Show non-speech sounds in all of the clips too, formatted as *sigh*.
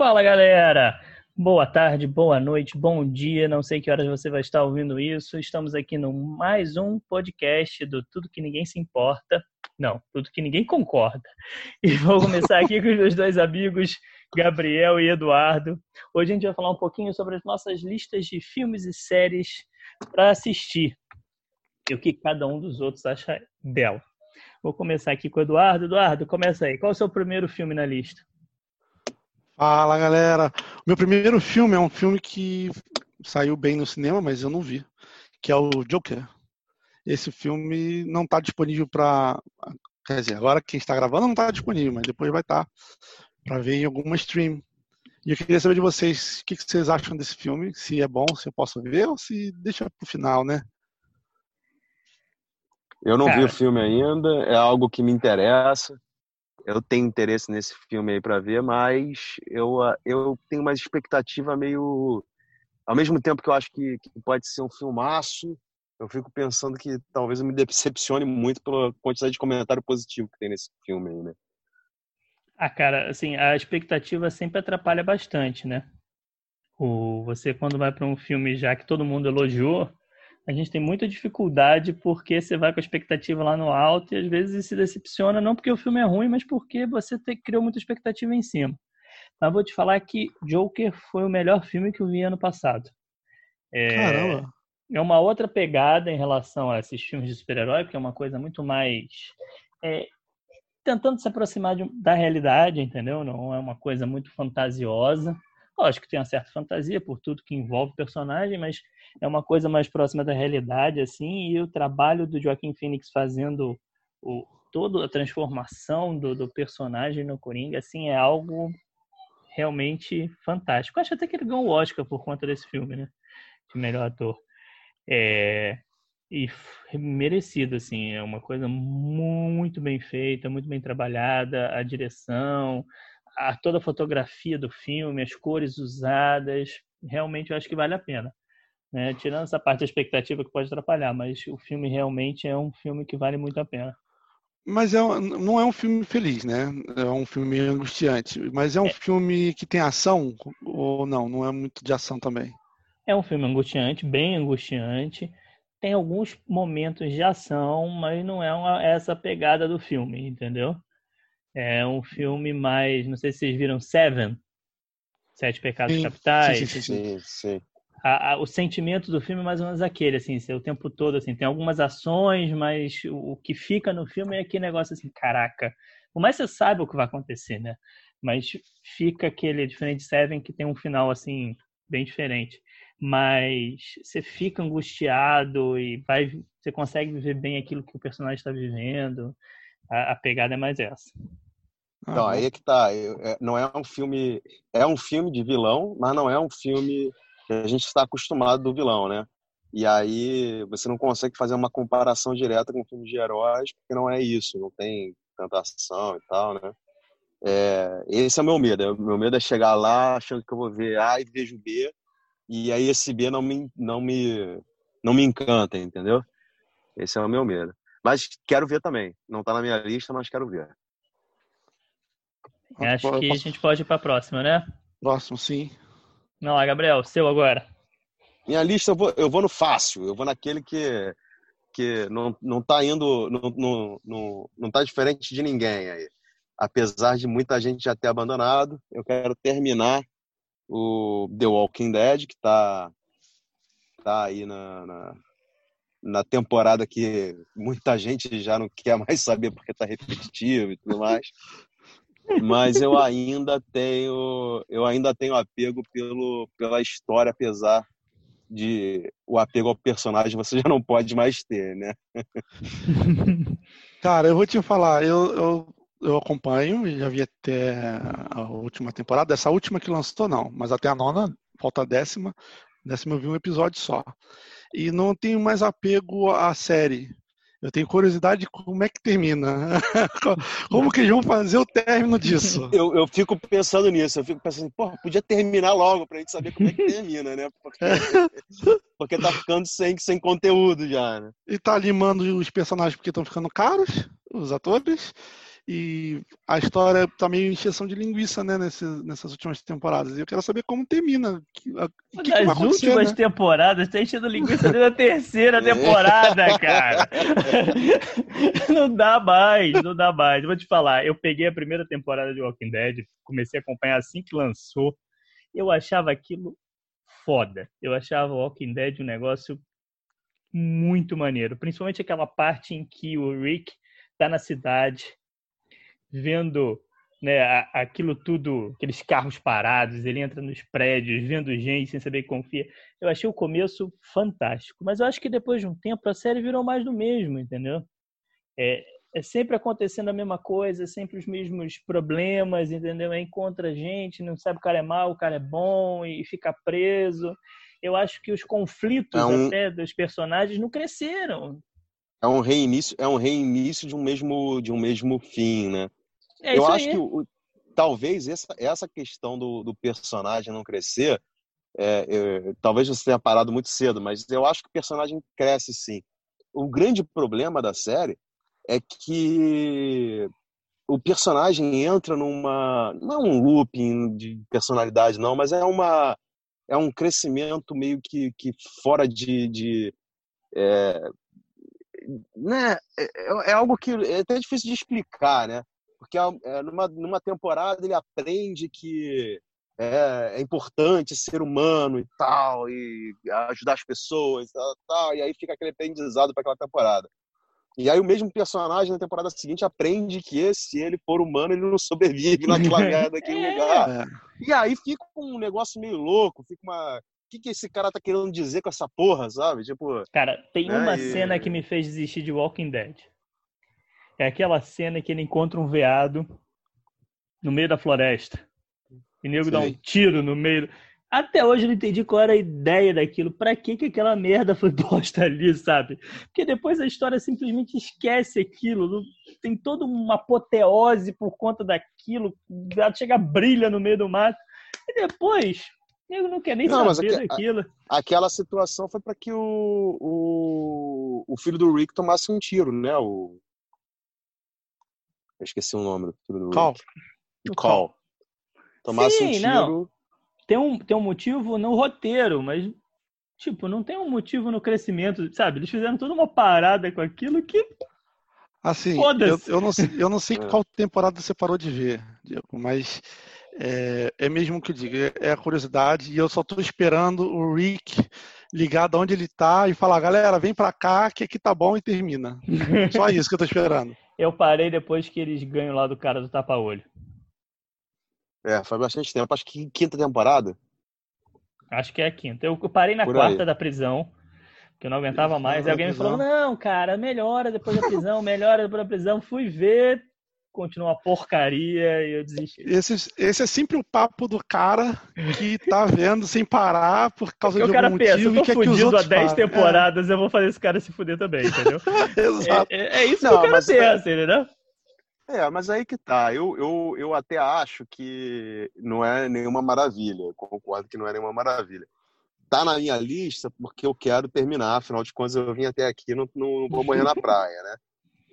Fala galera! Boa tarde, boa noite, bom dia. Não sei que horas você vai estar ouvindo isso. Estamos aqui no mais um podcast do Tudo que Ninguém Se Importa. Não, Tudo que Ninguém Concorda. E vou começar aqui com os meus dois amigos, Gabriel e Eduardo. Hoje a gente vai falar um pouquinho sobre as nossas listas de filmes e séries para assistir e o que cada um dos outros acha dela. Vou começar aqui com o Eduardo. Eduardo, começa aí. Qual é o seu primeiro filme na lista? Fala galera! O meu primeiro filme é um filme que saiu bem no cinema, mas eu não vi, que é o Joker. Esse filme não está disponível para. Quer dizer, agora quem está gravando não está disponível, mas depois vai estar tá para ver em alguma stream. E eu queria saber de vocês o que, vocês acham desse filme, se é bom, se eu posso ver ou se deixa para o final, né? Eu não Cara. vi o filme ainda, é algo que me interessa eu tenho interesse nesse filme aí para ver, mas eu, ah, eu tenho uma expectativa meio. Ao mesmo tempo que eu acho que, que pode ser um filmaço, eu fico pensando que talvez eu me decepcione muito pela quantidade de comentário positivo que tem nesse filme aí, né? Ah, cara, assim, a expectativa sempre atrapalha bastante, né? O, você, quando vai para um filme já que todo mundo elogiou, a gente tem muita dificuldade porque você vai com a expectativa lá no alto e às vezes se decepciona, não porque o filme é ruim, mas porque você te, criou muita expectativa em cima. Mas vou te falar que Joker foi o melhor filme que eu vi ano passado. É, Caramba! É uma outra pegada em relação a esses filmes de super-herói, porque é uma coisa muito mais. É, tentando se aproximar de, da realidade, entendeu? Não é uma coisa muito fantasiosa. Lógico que tem uma certa fantasia por tudo que envolve o personagem, mas é uma coisa mais próxima da realidade, assim, e o trabalho do Joaquim Phoenix fazendo o, toda a transformação do, do personagem no Coringa, assim, é algo realmente fantástico. acho até que ele ganhou o Oscar por conta desse filme, né? De melhor ator. É, e merecido, assim, é uma coisa muito bem feita, muito bem trabalhada, a direção, a, toda a fotografia do filme, as cores usadas, realmente eu acho que vale a pena. Né? Tirando essa parte da expectativa que pode atrapalhar, mas o filme realmente é um filme que vale muito a pena. Mas é, não é um filme feliz, né? É um filme angustiante. Mas é um é. filme que tem ação ou não? Não é muito de ação também? É um filme angustiante, bem angustiante. Tem alguns momentos de ação, mas não é uma, essa pegada do filme, entendeu? É um filme mais. Não sei se vocês viram Seven Sete Pecados sim, Capitais. Sim, sim, sim. sim. A, a, o sentimento do filme é mais ou menos aquele, assim, o tempo todo, assim, tem algumas ações, mas o, o, que fica no filme é aquele negócio assim, caraca, por mais que você saiba o que vai acontecer, né? Mas fica aquele, diferente de Seven, que tem um final, assim, bem diferente. Mas você fica angustiado e vai, você consegue viver bem aquilo que o personagem está vivendo a, a pegada é mais essa. Não, aí é que tá. É, não é um filme. É um filme de vilão, mas não é um filme que a gente está acostumado do vilão, né? E aí você não consegue fazer uma comparação direta com um filme de heróis, porque não é isso, não tem tanta ação e tal, né? É, esse é o meu medo. O meu medo é chegar lá achando que eu vou ver A e vejo B, e aí esse B não me, não me, não me encanta, entendeu? Esse é o meu medo. Mas quero ver também. Não está na minha lista, mas quero ver. Acho que a gente pode ir para a próxima, né? Próximo, sim. Não lá, Gabriel, seu agora. Minha lista eu vou, eu vou no fácil, eu vou naquele que, que não, não tá indo, não, não, não, não tá diferente de ninguém aí. Apesar de muita gente já ter abandonado, eu quero terminar o The Walking Dead, que tá, tá aí na, na na temporada que muita gente já não quer mais saber porque está repetitivo e tudo mais. Mas eu ainda tenho, eu ainda tenho apego pelo, pela história, apesar de o apego ao personagem você já não pode mais ter, né? *laughs* Cara, eu vou te falar, eu, eu, eu acompanho, já vi até a última temporada, essa última que lançou não, mas até a nona, falta a décima, décima eu vi um episódio só e não tenho mais apego à série. Eu tenho curiosidade de como é que termina. *laughs* Como que eles vão fazer o término disso? *laughs* Eu, eu fico pensando nisso. Eu fico pensando, pô, podia terminar logo pra gente saber como é que termina, né? Porque, *laughs* porque tá ficando sem, sem conteúdo já, né? E tá limando os personagens porque estão ficando caros, os atores. E a história tá meio encheção de linguiça, né, nesse, nessas últimas temporadas. E eu quero saber como termina. Que, Nas que últimas né? temporadas, tá enchendo linguiça desde a terceira é. temporada, cara. *laughs* não dá mais, não dá mais. Vou te falar, eu peguei a primeira temporada de Walking Dead, comecei a acompanhar assim que lançou. Eu achava aquilo foda. Eu achava Walking Dead um negócio muito maneiro. Principalmente aquela parte em que o Rick tá na cidade vendo né, aquilo tudo, aqueles carros parados, ele entra nos prédios, vendo gente sem saber que confia. Eu achei o começo fantástico, mas eu acho que depois de um tempo a série virou mais do mesmo, entendeu? É, é sempre acontecendo a mesma coisa, sempre os mesmos problemas, entendeu? Encontra gente, não sabe o cara é mal, o cara é bom e fica preso. Eu acho que os conflitos é um... até dos personagens não cresceram. É um reinício, é um reinício de um mesmo de um mesmo fim, né? É eu acho aí. que o, talvez essa, essa questão do, do personagem não crescer, é, é, talvez você tenha parado muito cedo, mas eu acho que o personagem cresce sim. O grande problema da série é que o personagem entra numa não é um looping de personalidade não, mas é uma é um crescimento meio que, que fora de, de é, né é, é algo que é até difícil de explicar, né? Porque é, numa, numa temporada ele aprende que é, é, importante ser humano e tal, e ajudar as pessoas e tal, tal e aí fica aquele aprendizado para aquela temporada. E aí o mesmo personagem na temporada seguinte aprende que se ele for humano, ele não sobrevive naquela merda daquele *laughs* é. lugar. E aí fica um negócio meio louco, fica uma... O que, que esse cara tá querendo dizer com essa porra, sabe? Tipo. Cara, tem né? uma e... cena que me fez desistir de Walking Dead. É aquela cena que ele encontra um veado no meio da floresta. E o nego Sim. dá um tiro no meio. Até hoje eu não entendi qual era a ideia daquilo. Pra que, que aquela merda foi *laughs* posta ali, sabe? Porque depois a história simplesmente esquece aquilo. Tem toda uma apoteose por conta daquilo. O veado chega, brilha no meio do mato. E depois, o nego não quer nem não, saber aqu daquilo. aquela situação foi para que o, o, o filho do Rick tomasse um tiro, né? O, eu esqueci o nome do Call. O Call. Tomasse Sim, um tiro. Não. Tem um, tem um motivo no roteiro, mas, tipo, não tem um motivo no crescimento, sabe? Eles fizeram toda uma parada com aquilo que. Assim, eu, eu, não sei, eu não sei *laughs* é. qual temporada você parou de ver, Diego, mas é, é mesmo que eu digo, é, é a curiosidade, e eu só estou esperando o Rick ligar de onde ele tá e falar, galera, vem pra cá que aqui tá bom e termina. *laughs* Só isso que eu tô esperando. Eu parei depois que eles ganham lá do cara do tapa-olho. É, faz bastante tempo. Acho que quinta temporada. Acho que é a quinta. Eu parei na Por quarta aí. da prisão, que eu não aguentava mais. E alguém me falou: não, cara, melhora depois da prisão, melhora depois da prisão. Fui ver, continua uma porcaria e eu desisti. Esse, esse é sempre o papo do cara que tá vendo sem parar por causa Porque de algum motivo. Pensa, eu tô fudido há 10 temporadas, é. eu vou fazer esse cara se fuder também, entendeu? Exato. *laughs* É, é, é isso Não, que o cara pensa, é... entendeu? É, mas aí que tá. Eu, eu, eu até acho que não é nenhuma maravilha. Eu concordo que não é nenhuma maravilha. Tá na minha lista porque eu quero terminar. Afinal de contas, eu vim até aqui, não, não vou morrer na *laughs* praia, né?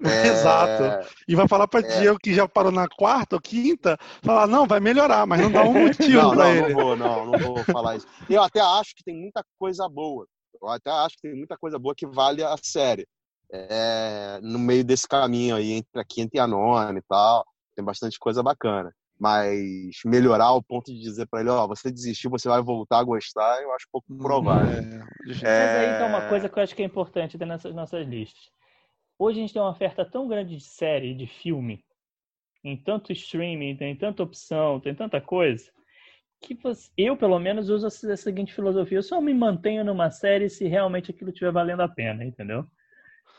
É... *laughs* Exato. E vai falar para é... Diego que já parou na quarta ou quinta, falar, não, vai melhorar, mas não dá um motivo *laughs* para ele. Não vou, não, não vou falar isso. Eu até acho que tem muita coisa boa. Eu até acho que tem muita coisa boa que vale a série. É, no meio desse caminho aí, entre a quinta e a nona e tal, tem bastante coisa bacana. Mas melhorar ao ponto de dizer para ele, ó, oh, você desistiu, você vai voltar a gostar, eu acho pouco provável. É... Mas aí tem uma coisa que eu acho que é importante nessas nossas listas Hoje a gente tem uma oferta tão grande de série, de filme, em tanto streaming, tem tanta opção, tem tanta coisa, que você, eu, pelo menos, uso a seguinte filosofia: eu só me mantenho numa série se realmente aquilo estiver valendo a pena, entendeu?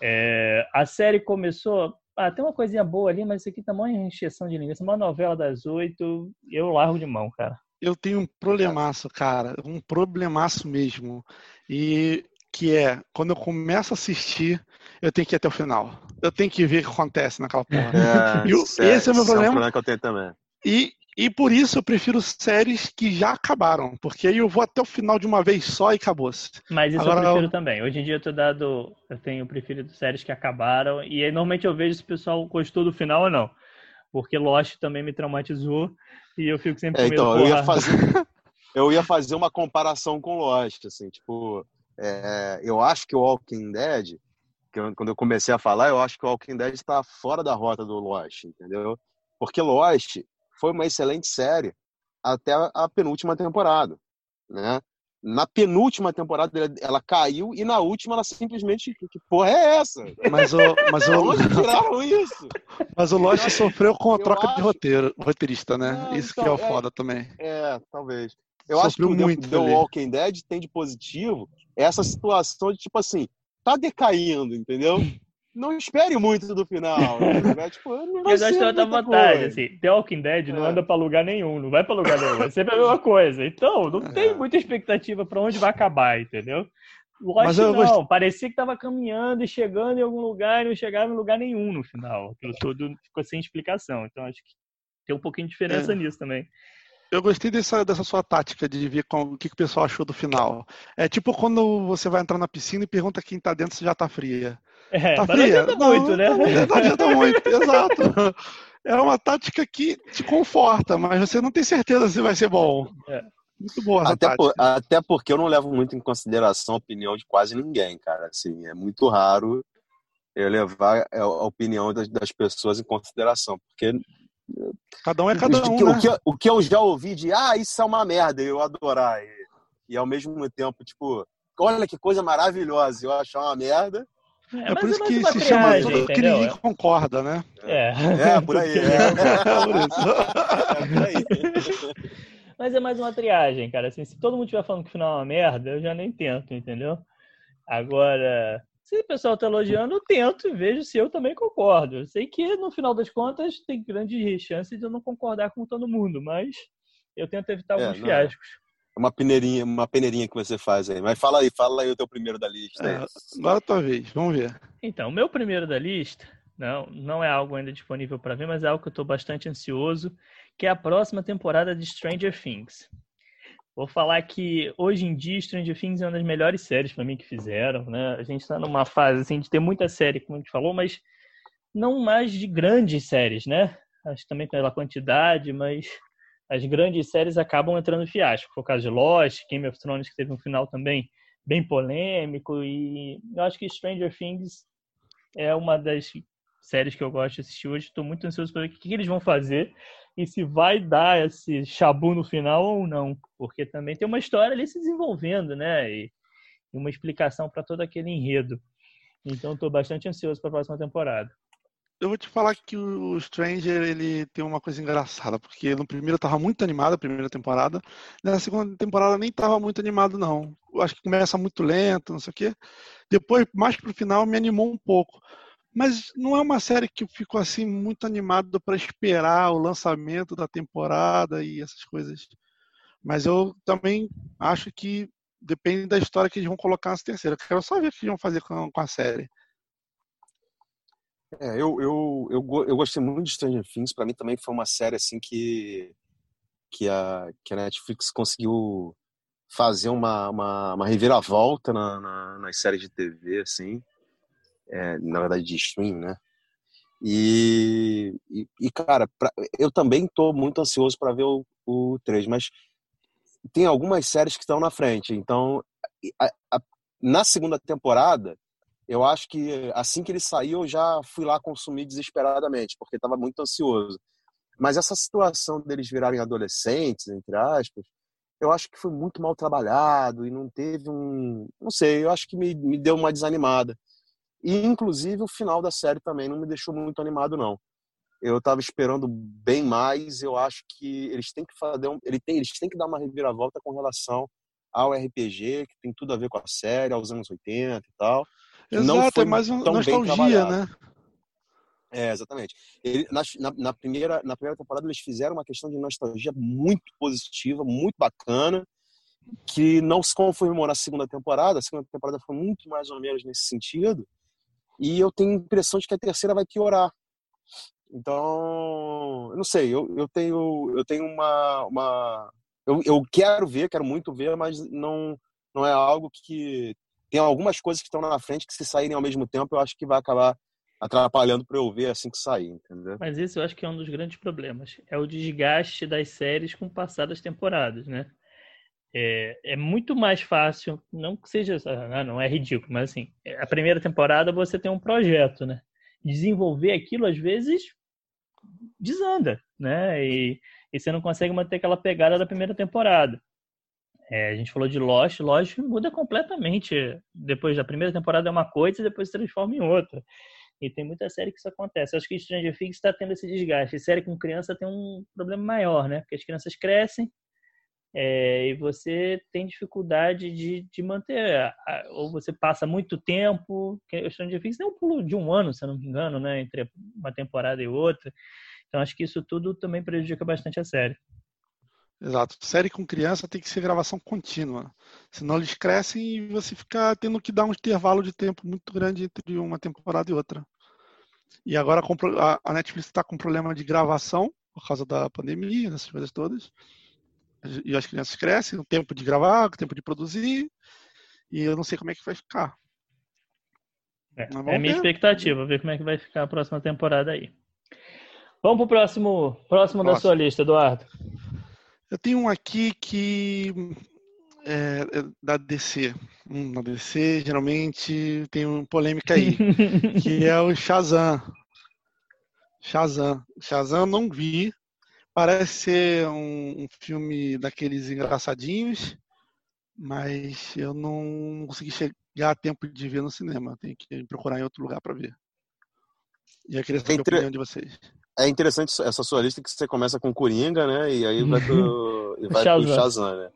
É, a série começou. Ah, tem uma coisinha boa ali, mas isso aqui tá uma encheção de linguiça. Uma novela das oito, eu largo de mão, cara. Eu tenho um problemaço, cara. Um problemaço mesmo. E que é quando eu começo a assistir, eu tenho que ir até o final. Eu tenho que ver o que acontece naquela porra. É, eu, esse é o meu problema. É um problema que eu tenho também. E, e por isso eu prefiro séries que já acabaram, porque aí eu vou até o final de uma vez só e acabou-se. Mas isso Agora, eu prefiro eu... também. Hoje em dia eu tô dado, eu tenho preferido séries que acabaram e aí, normalmente eu vejo se o pessoal gostou do final ou não. porque Lost também me traumatizou e eu fico sempre é, com medo. Então, eu ia, fazer, *laughs* eu ia fazer uma comparação com Lost, assim, tipo, é, eu acho que o Walking Dead, quando eu comecei a falar, eu acho que o Walking Dead está fora da rota do Lost, entendeu? Porque Lost foi uma excelente série até a penúltima temporada, né? Na penúltima temporada ela caiu e na última ela simplesmente que porra é essa? Mas o mas o *laughs* Onde tiraram isso? Mas o Lost sofreu com a troca acho... de roteiro, roteirista, né? Isso então, que é o foda é, também. É, talvez. Eu acho que o muito The Walking Dead tem de positivo essa situação de tipo assim, tá decaindo, entendeu? *laughs* não espere muito do final. Né? tipo, *laughs* não Mas acho que outra vantagem, assim, The Walking Dead não É. anda pra lugar nenhum, não vai pra lugar nenhum, é sempre a mesma coisa. Então, não tem É. muita expectativa pra onde vai acabar, entendeu? Lost Mas eu não, gost- parecia que tava caminhando e chegando em algum lugar e não chegava em lugar nenhum no final. Aquilo tudo ficou sem explicação. Então, acho que tem um pouquinho de diferença É. nisso também. Eu gostei dessa, dessa sua tática de ver com, o que, que o pessoal achou do final. É tipo quando você vai entrar na piscina e pergunta quem tá dentro se já tá fria. É, Tá mas não fria? adianta muito, né? Não, adianta muito, *laughs* exato. É uma tática que te conforta, mas você não tem certeza se vai ser bom. É. Muito boa essa Até, tática. por- até porque eu não levo muito em consideração a opinião de quase ninguém, cara. Assim, é muito raro eu levar a a opinião das, das pessoas em consideração, porque Cada um é cada o, um, que, né? o, que, o que eu já ouvi de ah, isso é uma merda, eu adorar. E, e ao mesmo tempo, tipo, olha que coisa maravilhosa, eu achar uma merda. É, mas por isso mais que se chama tudo que ninguém concorda, né? É. É, por aí. É, É por isso. é por aí. *laughs* Mas é mais uma triagem, cara. Assim, se todo mundo estiver falando que o final é uma merda, eu já nem tento, entendeu? Agora, se o pessoal tá elogiando, eu tento e vejo se eu também concordo. Eu sei que, no final das contas, tem grande chance de eu não concordar com todo mundo, mas eu tento evitar É, alguns não. fiascos. Uma peneirinha, uma peneirinha que você faz aí. Mas fala aí, fala aí o teu primeiro da lista. É, agora é a tua vez, vamos ver. Então, o meu primeiro da lista, não, não é algo ainda disponível para ver, mas é algo que eu estou bastante ansioso, que é a próxima temporada de Stranger Things. Vou falar que hoje em dia Stranger Things é uma das melhores séries para mim que fizeram, né? A gente está numa fase assim de ter muita série, como a gente falou, mas não mais de grandes séries, né? Acho que também pela quantidade, mas as grandes séries acabam entrando em fiasco. Foi o caso de Lost, Game of Thrones que teve um final também bem polêmico e eu acho que Stranger Things é uma das séries que eu gosto de assistir hoje. Estou muito ansioso para ver o que, que eles vão fazer e se vai dar esse chabu no final ou não, porque também tem uma história ali se desenvolvendo, né? E, uma explicação para todo aquele enredo. Então estou bastante ansioso para a próxima temporada. Eu vou te falar que o Stranger ele tem uma coisa engraçada, porque no primeiro eu tava muito animado, a primeira temporada. Na segunda temporada nem tava muito animado, não. Eu acho que começa muito lento, não sei o quê. Depois, mais pro final, me animou um pouco. Mas não é uma série que eu fico assim muito animado para esperar o lançamento da temporada e essas coisas. Mas eu também acho que depende da história que eles vão colocar nessa terceira. Eu quero só ver o que eles vão fazer com, a série. É, eu, eu, eu, eu gostei muito de Stranger Things. Pra mim também foi uma série assim que, que, a, que a Netflix conseguiu fazer uma, uma, uma reviravolta na, na, nas séries de TV, assim. É, na verdade, de stream, né? E, e, e, cara, pra- eu também tô muito ansioso para ver o, o 3, mas tem algumas séries que estão na frente. Então, a- a- na segunda temporada, eu acho que assim que ele saiu, eu já fui lá consumir desesperadamente, porque estava muito ansioso. Mas essa situação deles virarem adolescentes, entre aspas, eu acho que foi muito mal trabalhado e não teve um. Não sei, eu acho que me, me deu uma desanimada. E, inclusive, o final da série também não me deixou muito animado, não. Eu estava esperando bem mais. Eu acho que eles têm que fazer um, ele tem, eles têm que dar uma reviravolta com relação ao RPG, que tem tudo a ver com a série, aos anos 80 e tal. Não Exato, foi é mais um, tão nostalgia, né? É, exatamente. Ele, na, na, na primeira, na primeira temporada eles fizeram uma questão de nostalgia muito positiva, muito bacana, que não se confirmou na segunda temporada. A segunda temporada foi muito mais ou menos nesse sentido. E eu tenho a impressão de que a terceira vai piorar. Então, eu não sei, eu, eu tenho, eu tenho uma. uma eu, eu quero ver, quero muito ver, mas não, não é algo que. Tem algumas coisas que estão na frente que, se saírem ao mesmo tempo, eu acho que vai acabar atrapalhando para eu ver assim que sair, entendeu? Mas esse eu acho que é um dos grandes problemas. É o desgaste das séries com o passar das temporadas, né? É, é muito mais fácil, não que seja, ah, não é ridículo, mas assim, a primeira temporada você tem um projeto, né? Desenvolver aquilo às vezes desanda, né? E, e você não consegue manter aquela pegada da primeira temporada. É, a gente falou de Lost, Lost muda completamente. Depois da primeira temporada é uma coisa e depois se transforma em outra. E tem muita série que isso acontece. Acho que Stranger Things está tendo esse desgaste. E série com criança tem um problema maior, né? Porque as crianças crescem é, e você tem dificuldade de, de manter. Ou você passa muito tempo. O Stranger Things tem um pulo de um ano, se eu não me engano, né? Entre uma temporada e outra. Então acho que isso tudo também prejudica bastante a série. Exato. Série com criança tem que ser gravação contínua. Senão eles crescem e você fica tendo que dar um intervalo de tempo muito grande entre uma temporada e outra. E agora a Netflix está com problema de gravação por causa da pandemia, essas coisas todas. E as crianças crescem, o tempo de gravar, o tempo de produzir. E eu não sei como é que vai ficar. É, é a minha ver. expectativa, ver como é que vai ficar a próxima temporada aí. Vamos para o próximo, próximo, da sua lista, Eduardo. Eu tenho um aqui que é, é da DC. Hum, na DC, geralmente tem uma polêmica aí, *laughs* que é o Shazam. Shazam. Shazam eu não vi. Parece ser um, um filme daqueles engraçadinhos, mas eu não consegui chegar a tempo de ver no cinema. Tenho que procurar em outro lugar para ver. E eu queria saber Entre... a opinião de vocês. É interessante essa sua lista que você começa com Coringa, né? E aí vai pro, *laughs* vai Shazam. pro Shazam, né?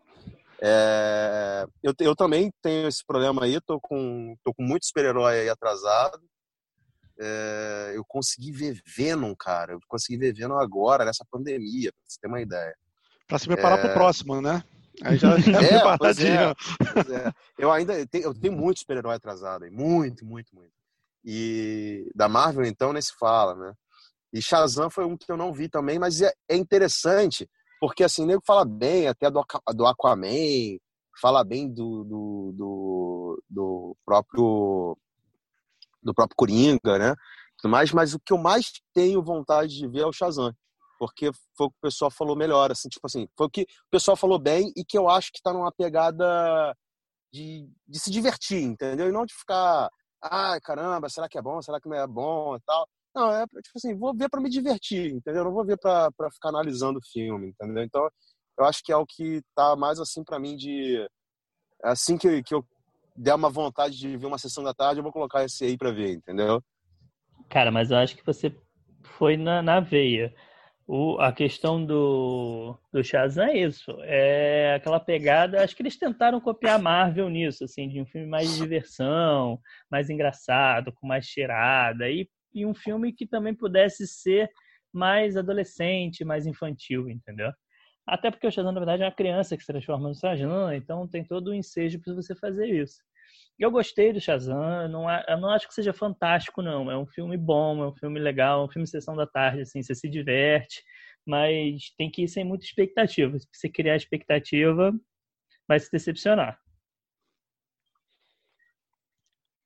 É, eu, eu também tenho esse problema aí, tô com, tô com muito super-herói aí atrasado. É, eu consegui ver Venom, cara. Eu consegui ver Venom agora, nessa pandemia, pra você ter uma ideia. Pra se preparar é... pro próximo, né? Aí já, *laughs* já é, pois é, pois é. Eu ainda tenho, eu tenho muito super-herói atrasado aí. Muito, muito, muito. E da Marvel, então, nem se fala, né? E Shazam foi um que eu não vi também, mas é, é interessante, porque assim, nego fala bem até do, do Aquaman, fala bem do, do, do, do próprio do próprio Coringa, né? Mas, mas o que eu mais tenho vontade de ver é o Shazam, porque foi o que o pessoal falou melhor, assim, tipo assim, foi o que o pessoal falou bem e que eu acho que está numa pegada de, de se divertir, entendeu? E não de ficar, ai, caramba, será que é bom, será que não é bom e tal. Não, é tipo assim, vou ver para me divertir, entendeu? Não vou ver para ficar analisando o filme, entendeu? Então, eu acho que é o que tá mais assim para mim de assim que, que eu der uma vontade de ver uma sessão da tarde, eu vou colocar esse aí para ver, entendeu? Cara, mas eu acho que você foi na, na veia. O, a questão do, do Shazam é isso. É aquela pegada. Acho que eles tentaram copiar Marvel nisso, assim, de um filme mais de diversão, mais engraçado, com mais cheirada. E e um filme que também pudesse ser mais adolescente, mais infantil, entendeu? Até porque o Shazam, na verdade, é uma criança que se transforma no Shazam, então tem todo o ensejo para você fazer isso. Eu gostei do Shazam, não, eu não acho que seja fantástico, não. É um filme bom, é um filme legal, é um filme sessão da tarde, assim, você se diverte, mas tem que ir sem muita expectativa. Se você criar expectativa, vai se decepcionar.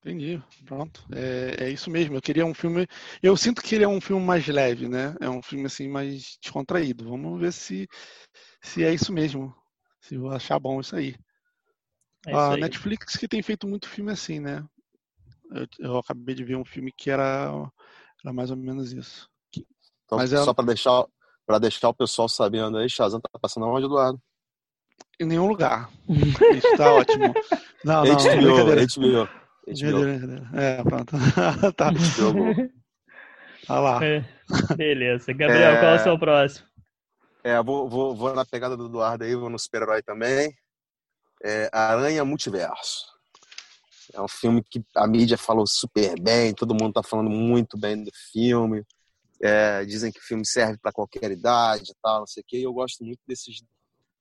Entendi, pronto. É, é, isso mesmo. Eu queria um filme. Eu sinto que ele é um filme mais leve, né? É um filme assim mais descontraído. Vamos ver se se é isso mesmo. Se eu achar bom isso aí. É a aí. Netflix que tem feito muito filme assim, né? Eu, eu acabei de ver um filme que era, era mais ou menos isso. Então, Mas só é... para deixar para deixar o pessoal sabendo aí, Shazam tá passando onde, Eduardo? Em nenhum lugar. *laughs* Isso tá ótimo. Não, não, HBO, HBO. É, pronto. *laughs* tá. Olha lá. É, beleza. *laughs* Gabriel, é... qual é o seu próximo? É, vou, vou, vou na pegada do Eduardo aí, vou no super-herói também. É Aranha Multiverso. É um filme que a mídia falou super bem, todo mundo tá falando muito bem do filme. É, dizem que o filme serve para qualquer idade tal, não sei o quê. E eu gosto muito desses,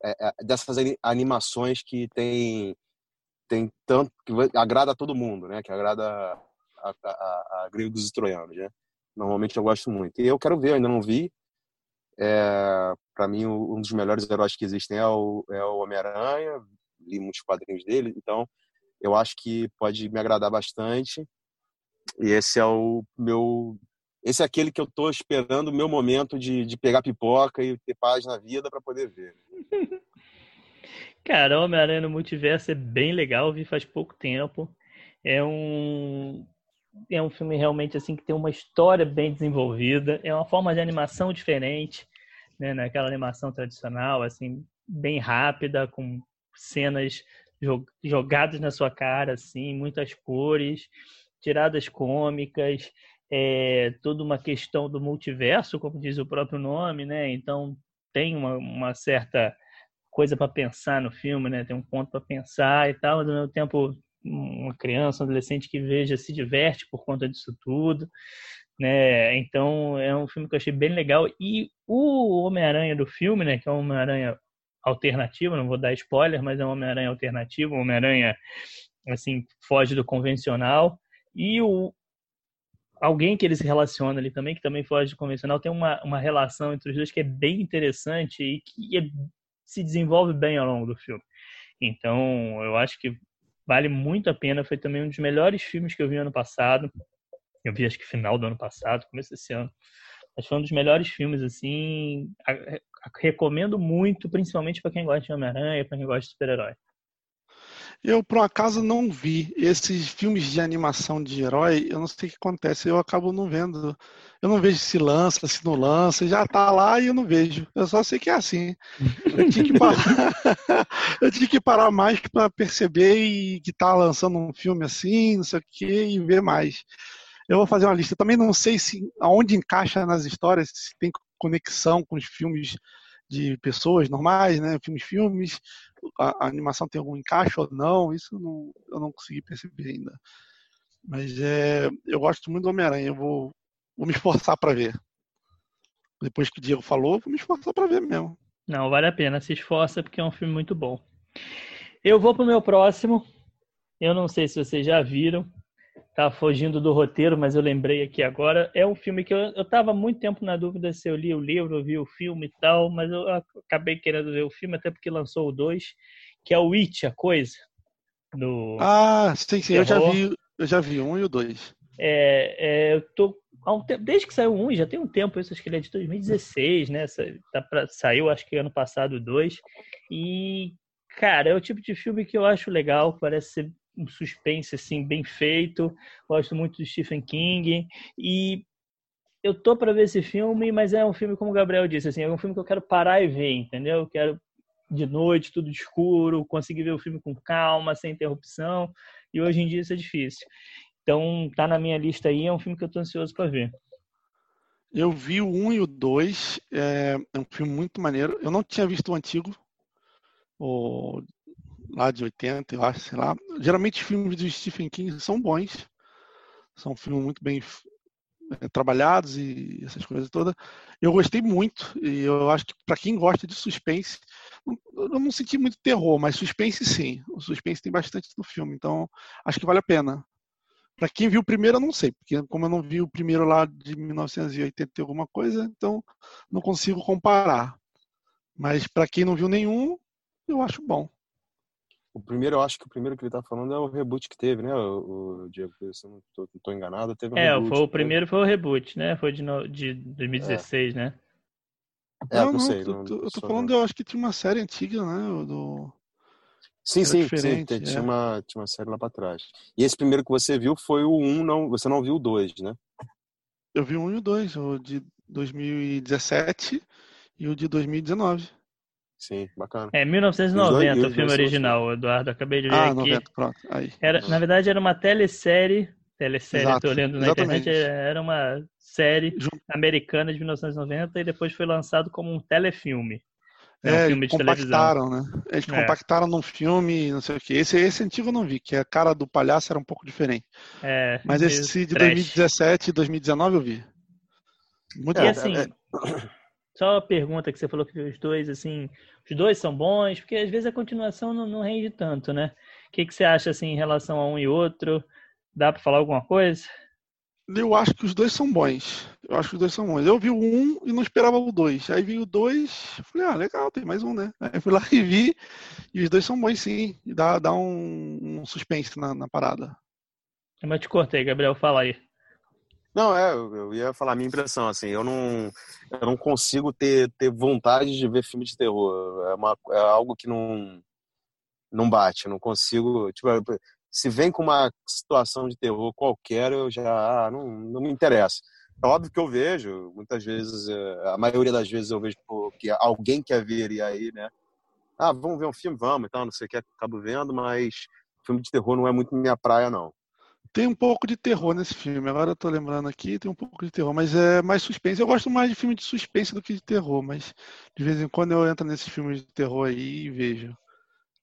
é, é dessas animações que tem tem tanto que agrada a todo mundo, né? Que agrada a, a, a, a gregos e troianos, né? Normalmente eu gosto muito. E eu quero ver, eu ainda não vi. É, para mim, um dos melhores heróis que existem é o, é o Homem-Aranha. Li muitos quadrinhos dele, então eu acho que pode me agradar bastante. E esse é o meu. Esse é aquele que eu tô esperando o meu momento de, de pegar pipoca e ter paz na vida para poder ver. *laughs* Cara, Homem-Aranha no Multiverso é bem legal, vi faz pouco tempo. É um é um filme realmente assim que tem uma história bem desenvolvida, é uma forma de animação diferente, né, naquela animação tradicional, assim, bem rápida, com cenas jogadas na sua cara, assim, muitas cores, tiradas cômicas, é, toda uma questão do multiverso, como diz o próprio nome, né? Então tem uma, uma certa coisa para pensar no filme, né? Tem um ponto para pensar e tal, mas ao mesmo tempo uma criança, um adolescente que veja se diverte por conta disso tudo, né? Então é um filme que eu achei bem legal e o Homem-Aranha do filme, né? Que é um Homem-Aranha alternativo, não vou dar spoiler, mas é um Homem-Aranha alternativo, um Homem-Aranha assim foge do convencional e o alguém que ele se relaciona ali também, que também foge do convencional, tem uma, uma relação entre os dois que é bem interessante e que é, se desenvolve bem ao longo do filme. Então, eu acho que vale muito a pena. Foi também um dos melhores filmes que eu vi ano passado. Eu vi acho que final do ano passado, começo desse ano. Mas foi um dos melhores filmes, assim. Recomendo muito, principalmente para quem gosta de Homem-Aranha, para quem gosta de super-herói. Eu, por um acaso, não vi esses filmes de animação de herói. Eu não sei o que acontece, eu acabo não vendo. Eu não vejo se lança, se não lança, já tá lá e eu não vejo. Eu só sei que é assim. Eu tinha que parar, *laughs* eu tinha que parar mais para perceber e que tá lançando um filme assim, não sei o que, e ver mais. Eu vou fazer uma lista. Eu também não sei se aonde encaixa nas histórias, se tem conexão com os filmes de pessoas normais, né? Filmes, filmes, a, a animação tem algum encaixe ou não, isso não, eu não consegui perceber ainda. Mas é, eu gosto muito do Homem-Aranha, eu vou, vou me esforçar para ver. Depois que o Diego falou, vou me esforçar para ver mesmo. Não, vale a pena, se esforça porque é um filme muito bom. Eu vou pro meu próximo. Eu não sei se vocês já viram, tá fugindo do roteiro, mas eu lembrei aqui agora. É um filme que eu, eu tava muito tempo na dúvida se eu li o livro, vi o filme e tal, mas eu acabei querendo ver o filme, até porque lançou o 2, que é o It, a coisa. Do ah, sim, sim, eu já vi, eu já vi um e o dois. É, é, eu tô um tempo, desde que saiu um, já tem um tempo, isso acho que ele é de 2016, né? Tá pra, saiu, acho que ano passado, dois. E, cara, é o tipo de filme que eu acho legal, parece ser um suspense assim bem feito. Gosto muito do Stephen King e eu tô para ver esse filme, mas é um filme como o Gabriel disse, assim, é um filme que eu quero parar e ver, entendeu? Eu quero de noite, tudo escuro, conseguir ver o filme com calma, sem interrupção. E hoje em dia isso é difícil. Então, tá na minha lista aí, é um filme que eu tô ansioso para ver. Eu vi o 1 e o 2, é, é um filme muito maneiro. Eu não tinha visto o antigo, o lá de 80, eu acho, sei lá. Geralmente os filmes do Stephen King são bons, são filmes muito bem é, trabalhados e essas coisas todas. Eu gostei muito e eu acho que para quem gosta de suspense, eu não senti muito terror, mas suspense sim. O suspense tem bastante no filme, então acho que vale a pena. Para quem viu o primeiro, eu não sei, porque como eu não vi o primeiro lá de 1980 e alguma coisa, então não consigo comparar. Mas para quem não viu nenhum, eu acho bom. O primeiro, eu acho que o primeiro que ele tá falando é o reboot que teve, né? O, o Diego, se eu não tô, não tô enganado, teve um É, reboot, foi, o primeiro foi o reboot, né? Foi de, no, de 2016, é. né? É, não, não, sei. Não, eu tô falando, eu acho que tinha uma série antiga, né? Do... Sim, sim, sim, é. tinha, uma, tinha uma série lá pra trás. E esse primeiro que você viu foi o 1, não, você não viu o 2, né? Eu vi o 1 e o 2, o de 2017 e o de 2019. Sim, bacana. É 1990 dois, o filme original, Eduardo. Acabei de ver ah, aqui. 90, pronto. Aí. Era, na verdade, era uma telesérie. Telesérie, Exato, tô olhando na exatamente. internet. Era uma série americana de 1990 e depois foi lançado como um telefilme. É, um filme de compactaram, televisão. né? Eles é. compactaram num filme, não sei o que. Esse, esse antigo eu não vi, que a cara do palhaço era um pouco diferente. É, Mas esse de trash. 2017 e 2019 eu vi. Muito e assim, é, só uma pergunta que você falou que os dois, assim, os dois são bons, porque às vezes a continuação não, não rende tanto, né? O que, que você acha, assim, em relação a um e outro? Dá para falar alguma coisa? Eu acho que os dois são bons. Eu acho que os dois são bons. Eu vi o um e não esperava o dois. Aí vi o dois, falei, ah, legal, tem mais um, né? *laughs* Aí fui lá e vi, e os dois são bons sim. E dá, dá um, um suspense na, na parada. Mas te cortei, Gabriel, fala aí. Não, é, eu ia falar a minha impressão, assim, eu não, eu não consigo ter, ter vontade de ver filme de terror. É, uma, é algo que não, não bate, eu não consigo. Tipo, se vem com uma situação de terror qualquer, eu já ah, não, não me interessa. É óbvio que eu vejo, muitas vezes, é, a maioria das vezes eu vejo que alguém quer ver e aí, né? Ah, vamos ver um filme? Vamos, então, não sei o que, acabo vendo, mas filme de terror não é muito minha praia, não. Tem um pouco de terror nesse filme. Agora eu tô lembrando aqui, tem um pouco de terror, mas é mais suspense. Eu gosto mais de filme de suspense do que de terror, mas de vez em quando eu entro nesses filmes de terror aí e vejo.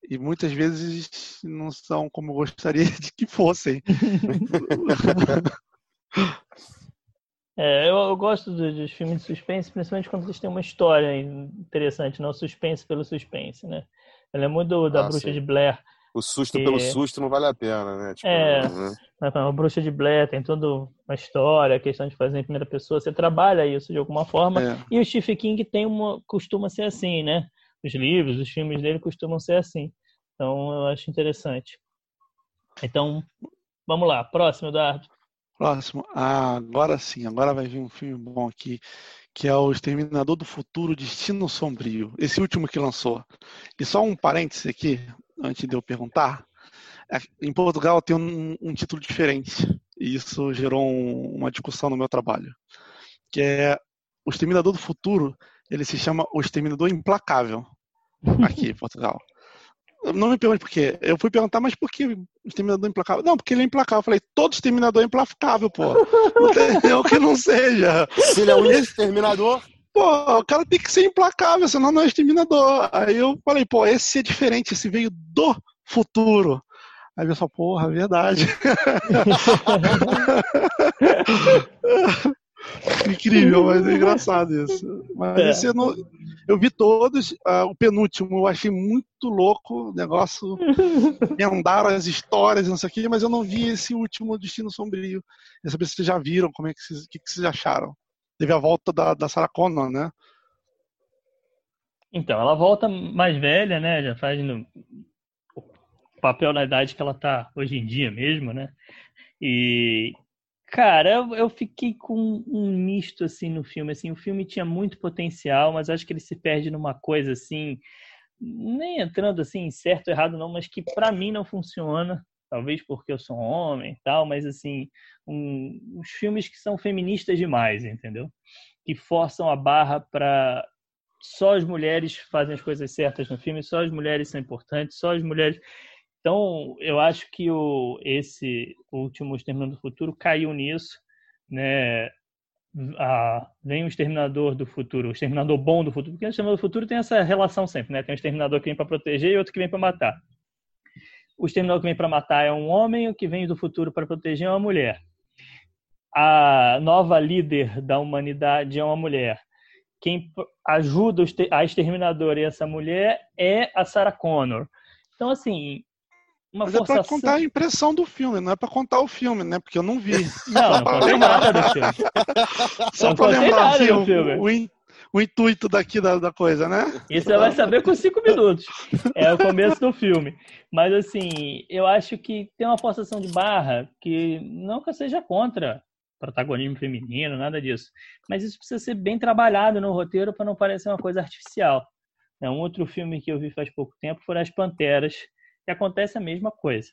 E muitas vezes não são como eu gostaria *laughs* de que fossem. É, eu, eu gosto dos, dos, filmes de suspense, principalmente quando eles têm uma história interessante, não suspense pelo suspense, né? Eu lembro do, da ah, Bruxa sim. de Blair. O susto pelo susto não vale a pena, né? Tipo, é, né? a Bruxa de Blair tem toda uma história, a questão de fazer em primeira pessoa, você trabalha isso de alguma forma. É. E o Stephen King tem uma, costuma ser assim, né? Os livros, os filmes dele costumam ser assim. Então eu acho interessante. Então, vamos lá. Próximo, Eduardo. Próximo. Ah, agora sim, agora vai vir um filme bom aqui, que é o Exterminador do Futuro Destino Sombrio. Esse último que lançou. E só um parêntese aqui, antes de eu perguntar. É, em Portugal tem um, um título diferente. E isso gerou um, uma discussão no meu trabalho. Que é o Exterminador do Futuro, ele se chama o Exterminador Implacável. *laughs* Aqui em Portugal. Não me pergunte por quê. Eu fui perguntar, mas por que o exterminador implacável? Não, porque ele é implacável. Eu falei, todo exterminador é implacável, pô. Não tem o que não seja. Se ele é um exterminador. Pô, o cara tem que ser implacável, senão não é exterminador. Aí eu falei, pô, esse é diferente, esse veio do futuro. Aí eu só, porra, verdade. *laughs* Incrível, mas é engraçado isso. Mas é. esse eu, não, eu vi todos, uh, o penúltimo eu achei muito louco, o negócio andaram as histórias, não sei o quê, mas eu não vi esse último Destino Sombrio. Eu saber se vocês já viram, como é que vocês, que, que vocês acharam. Teve a volta da, da Sarah Connor, né? Então, ela volta mais velha, né? Já faz no papel na idade que ela tá hoje em dia mesmo, né? E, Cara, eu, eu, fiquei com um misto assim no filme. Assim, o filme tinha muito potencial, mas acho que ele se perde numa coisa assim, nem entrando assim certo ou errado não, mas que para mim não funciona. Talvez porque eu sou homem e tal, mas assim, um, uns filmes que são feministas demais, entendeu? Que forçam a barra para só as mulheres fazem as coisas certas no filme, só as mulheres são importantes, só as mulheres então, eu acho que o, esse último Exterminador do Futuro caiu nisso, né? A, vem o Exterminador do Futuro, o Exterminador bom do futuro, porque o Exterminador do Futuro tem essa relação sempre, né? Tem um Exterminador que vem para proteger e outro que vem para matar. O Exterminador que vem para matar é um homem, o que vem do futuro para proteger é uma mulher. A nova líder da humanidade é uma mulher. Quem ajuda a Exterminador e essa mulher é a Sarah Connor. Então, assim, uma Mas forçação... é pra contar a impressão do filme, não é pra contar o filme, né? Porque eu não vi. Não, não contei nada do filme. *laughs* Só não pra lembrar assim, o, o, o, intuito daqui da, da, coisa, né? Isso você vai saber com cinco minutos. É o começo do filme. Mas assim, eu acho que tem uma forçação de barra que eu seja contra protagonismo feminino, nada disso. Mas isso precisa ser bem trabalhado no roteiro para não parecer uma coisa artificial. É um outro filme que eu vi faz pouco tempo foram As Panteras, que acontece a mesma coisa.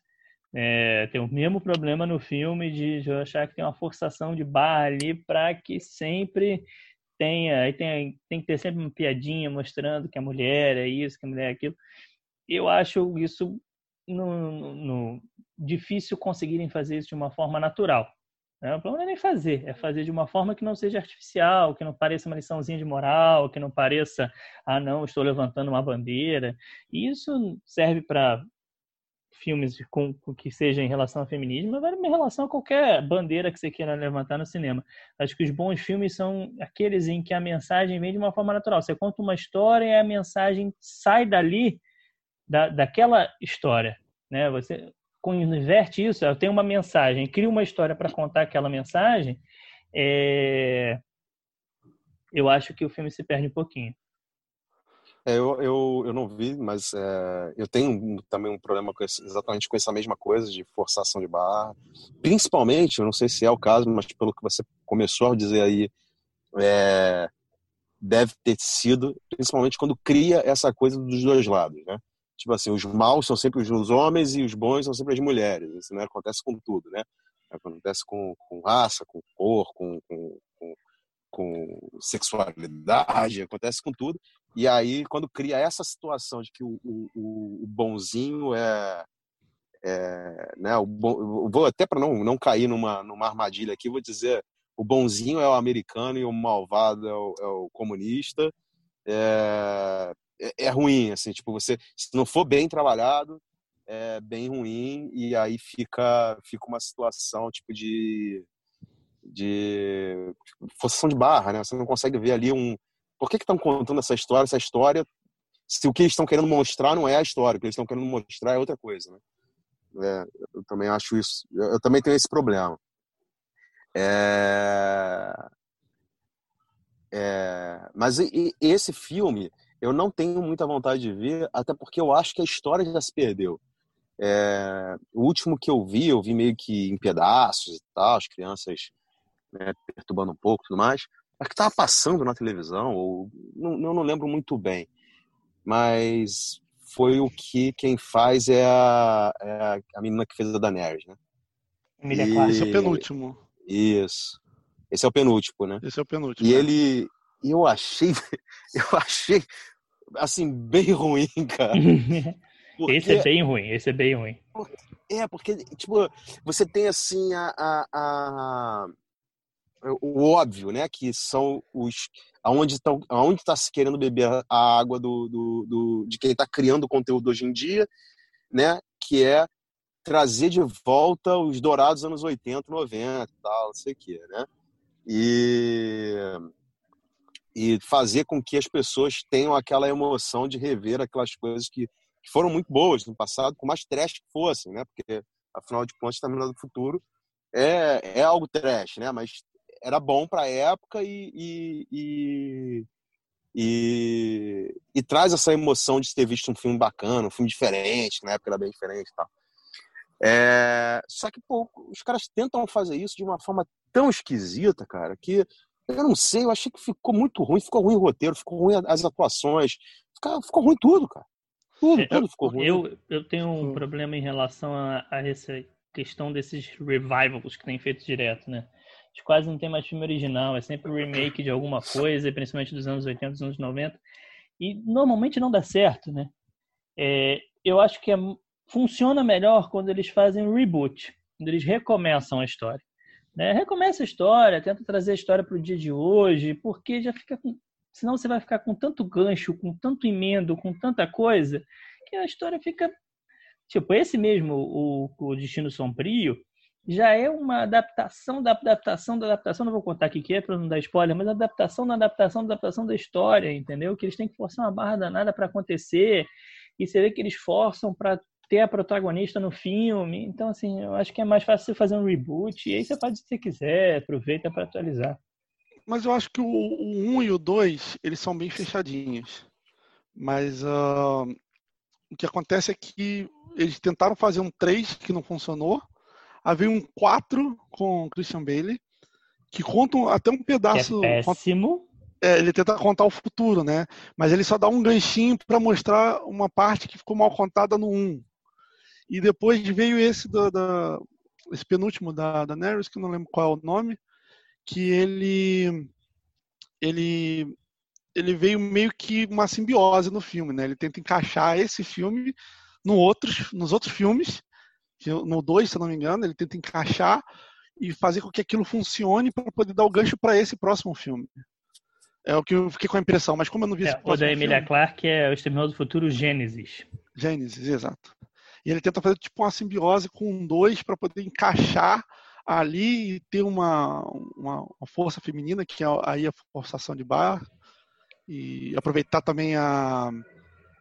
É, tem o mesmo problema no filme de, de eu achar que tem uma forçação de barra ali para que sempre tenha, aí tem, tem que ter sempre uma piadinha mostrando que a mulher é isso, que a mulher é aquilo. Eu acho isso no, no, no difícil conseguirem fazer isso de uma forma natural. Né? O problema não é nem fazer, é fazer de uma forma que não seja artificial, que não pareça uma liçãozinha de moral, que não pareça, ah, não, estou levantando uma bandeira. E isso serve para filmes com, com, que seja em relação ao feminismo, mas em relação a qualquer bandeira que você queira levantar no cinema. Acho que os bons filmes são aqueles em que a mensagem vem de uma forma natural. Você conta uma história e a mensagem sai dali, da, daquela história. Né? Você inverte isso, eu tenho uma mensagem, cria uma história para contar aquela mensagem, é... eu acho que o filme se perde um pouquinho. É, eu, eu, eu não vi, mas é, eu tenho também um problema com esse, exatamente com essa mesma coisa de forçação de barra. Principalmente, eu não sei se é o caso, mas pelo que você começou a dizer aí, é, deve ter sido, principalmente quando cria essa coisa dos dois lados, né? Tipo assim, os maus são sempre os homens e os bons são sempre as mulheres. Isso né? acontece com tudo, né? Acontece com, com raça, com cor, com, com, com, com sexualidade, acontece com tudo. E aí, quando cria essa situação de que o, o, o bonzinho é, é né, o bom, vou até para não, não cair numa, numa armadilha aqui, vou dizer o bonzinho é o americano e o malvado é o, é o comunista. É, é, é, ruim, assim, tipo, você, se não for bem trabalhado, é bem ruim e aí fica, fica uma situação, tipo, de, de forçação de barra, né? Você não consegue ver ali um... Por que estão contando essa história? Essa história, se o que eles estão querendo mostrar não é a história, o que eles estão querendo mostrar é outra coisa, né? É, eu também acho isso, eu também tenho esse problema. É... É... Mas e, e esse filme eu não tenho muita vontade de ver, até porque eu acho que a história já se perdeu. É... O último que eu vi, eu vi meio que em pedaços e tal, as crianças né, perturbando um pouco e tudo mais. Acho que estava passando na televisão, ou não, eu não lembro muito bem. Mas foi o que quem faz é a, é a menina que fez a Daenerys, né? Emilia e... Esse é o penúltimo. Isso. Esse é o penúltimo, né? Esse é o penúltimo. E né? ele. Eu achei. *laughs* Eu achei. Assim, bem ruim, cara. Porque... *laughs* Esse é bem ruim, esse é bem ruim. É, porque, tipo, você tem assim a, a, a o óbvio, né? Que são os. Aonde, estão, aonde está se querendo beber a água do, do, do de quem está criando conteúdo hoje em dia, né? Que é trazer de volta os dourados anos 80, 90 tal, não sei o quê, né? E, e fazer com que as pessoas tenham aquela emoção de rever aquelas coisas que, que foram muito boas no passado, com mais trash que fossem, né? Porque, afinal de contas, Terminal do Futuro é, é algo trash, né? Mas era bom para a época e, e, e, e, e, traz essa emoção de ter visto um filme bacana, um filme diferente, na época era bem diferente e tal. É, só que, pô, os caras tentam fazer isso de uma forma tão esquisita, cara, que eu não sei, eu achei que ficou muito ruim, ficou ruim o roteiro, ficou ruim as atuações, ficou, ficou ruim tudo, cara. Tudo, é, tudo ficou ruim. Eu, eu tenho um problema em relação a, a essa questão desses revivals que tem feito direto, né? Gente quase não tem mais filme original, é sempre remake de alguma coisa, principalmente dos anos 80, dos anos 90. E normalmente não dá certo, né? É, eu acho que é funciona melhor quando eles fazem um reboot, quando eles recomeçam a história. Né? Recomeça a história, tenta trazer a história para o dia de hoje, porque já fica com. Senão você vai ficar com tanto gancho, com tanto emendo, com tanta coisa, que a história fica. Tipo, esse mesmo, o, o Destino Sombrio, já é uma adaptação da adaptação da adaptação. Não vou contar o que é para não dar spoiler, mas adaptação da adaptação da adaptação da história, entendeu? Que eles têm que forçar uma barra danada para acontecer. E você vê que eles forçam para ter a protagonista no filme. Então, assim, eu acho que é mais fácil você fazer um reboot. E aí você o que você quiser, aproveita para atualizar. Mas eu acho que o, o 1 e o 2, eles são bem fechadinhos. Mas uh, o que acontece é que eles tentaram fazer um 3 que não funcionou. Havia um 4 com Christian Bailey, que conta até um pedaço. É péssimo. É, ele tenta contar o futuro, né? Mas ele só dá um ganchinho para mostrar uma parte que ficou mal contada no 1. E depois veio esse da, da esse penúltimo da, da Neris, que eu não lembro qual é o nome, que ele ele ele veio meio que uma simbiose no filme, né? Ele tenta encaixar esse filme no outros, nos outros filmes, no 2, se não me engano, ele tenta encaixar e fazer com que aquilo funcione para poder dar o gancho para esse próximo filme. É o que eu fiquei com a impressão, mas como eu não vi é, esse O da Emilia Clarke é O Exterminador do Futuro Gênesis. Gênesis, exato. E ele tenta fazer tipo uma simbiose com dois para poder encaixar ali e ter uma, uma, uma, força feminina, que é aí a forçação de barra, e aproveitar também a,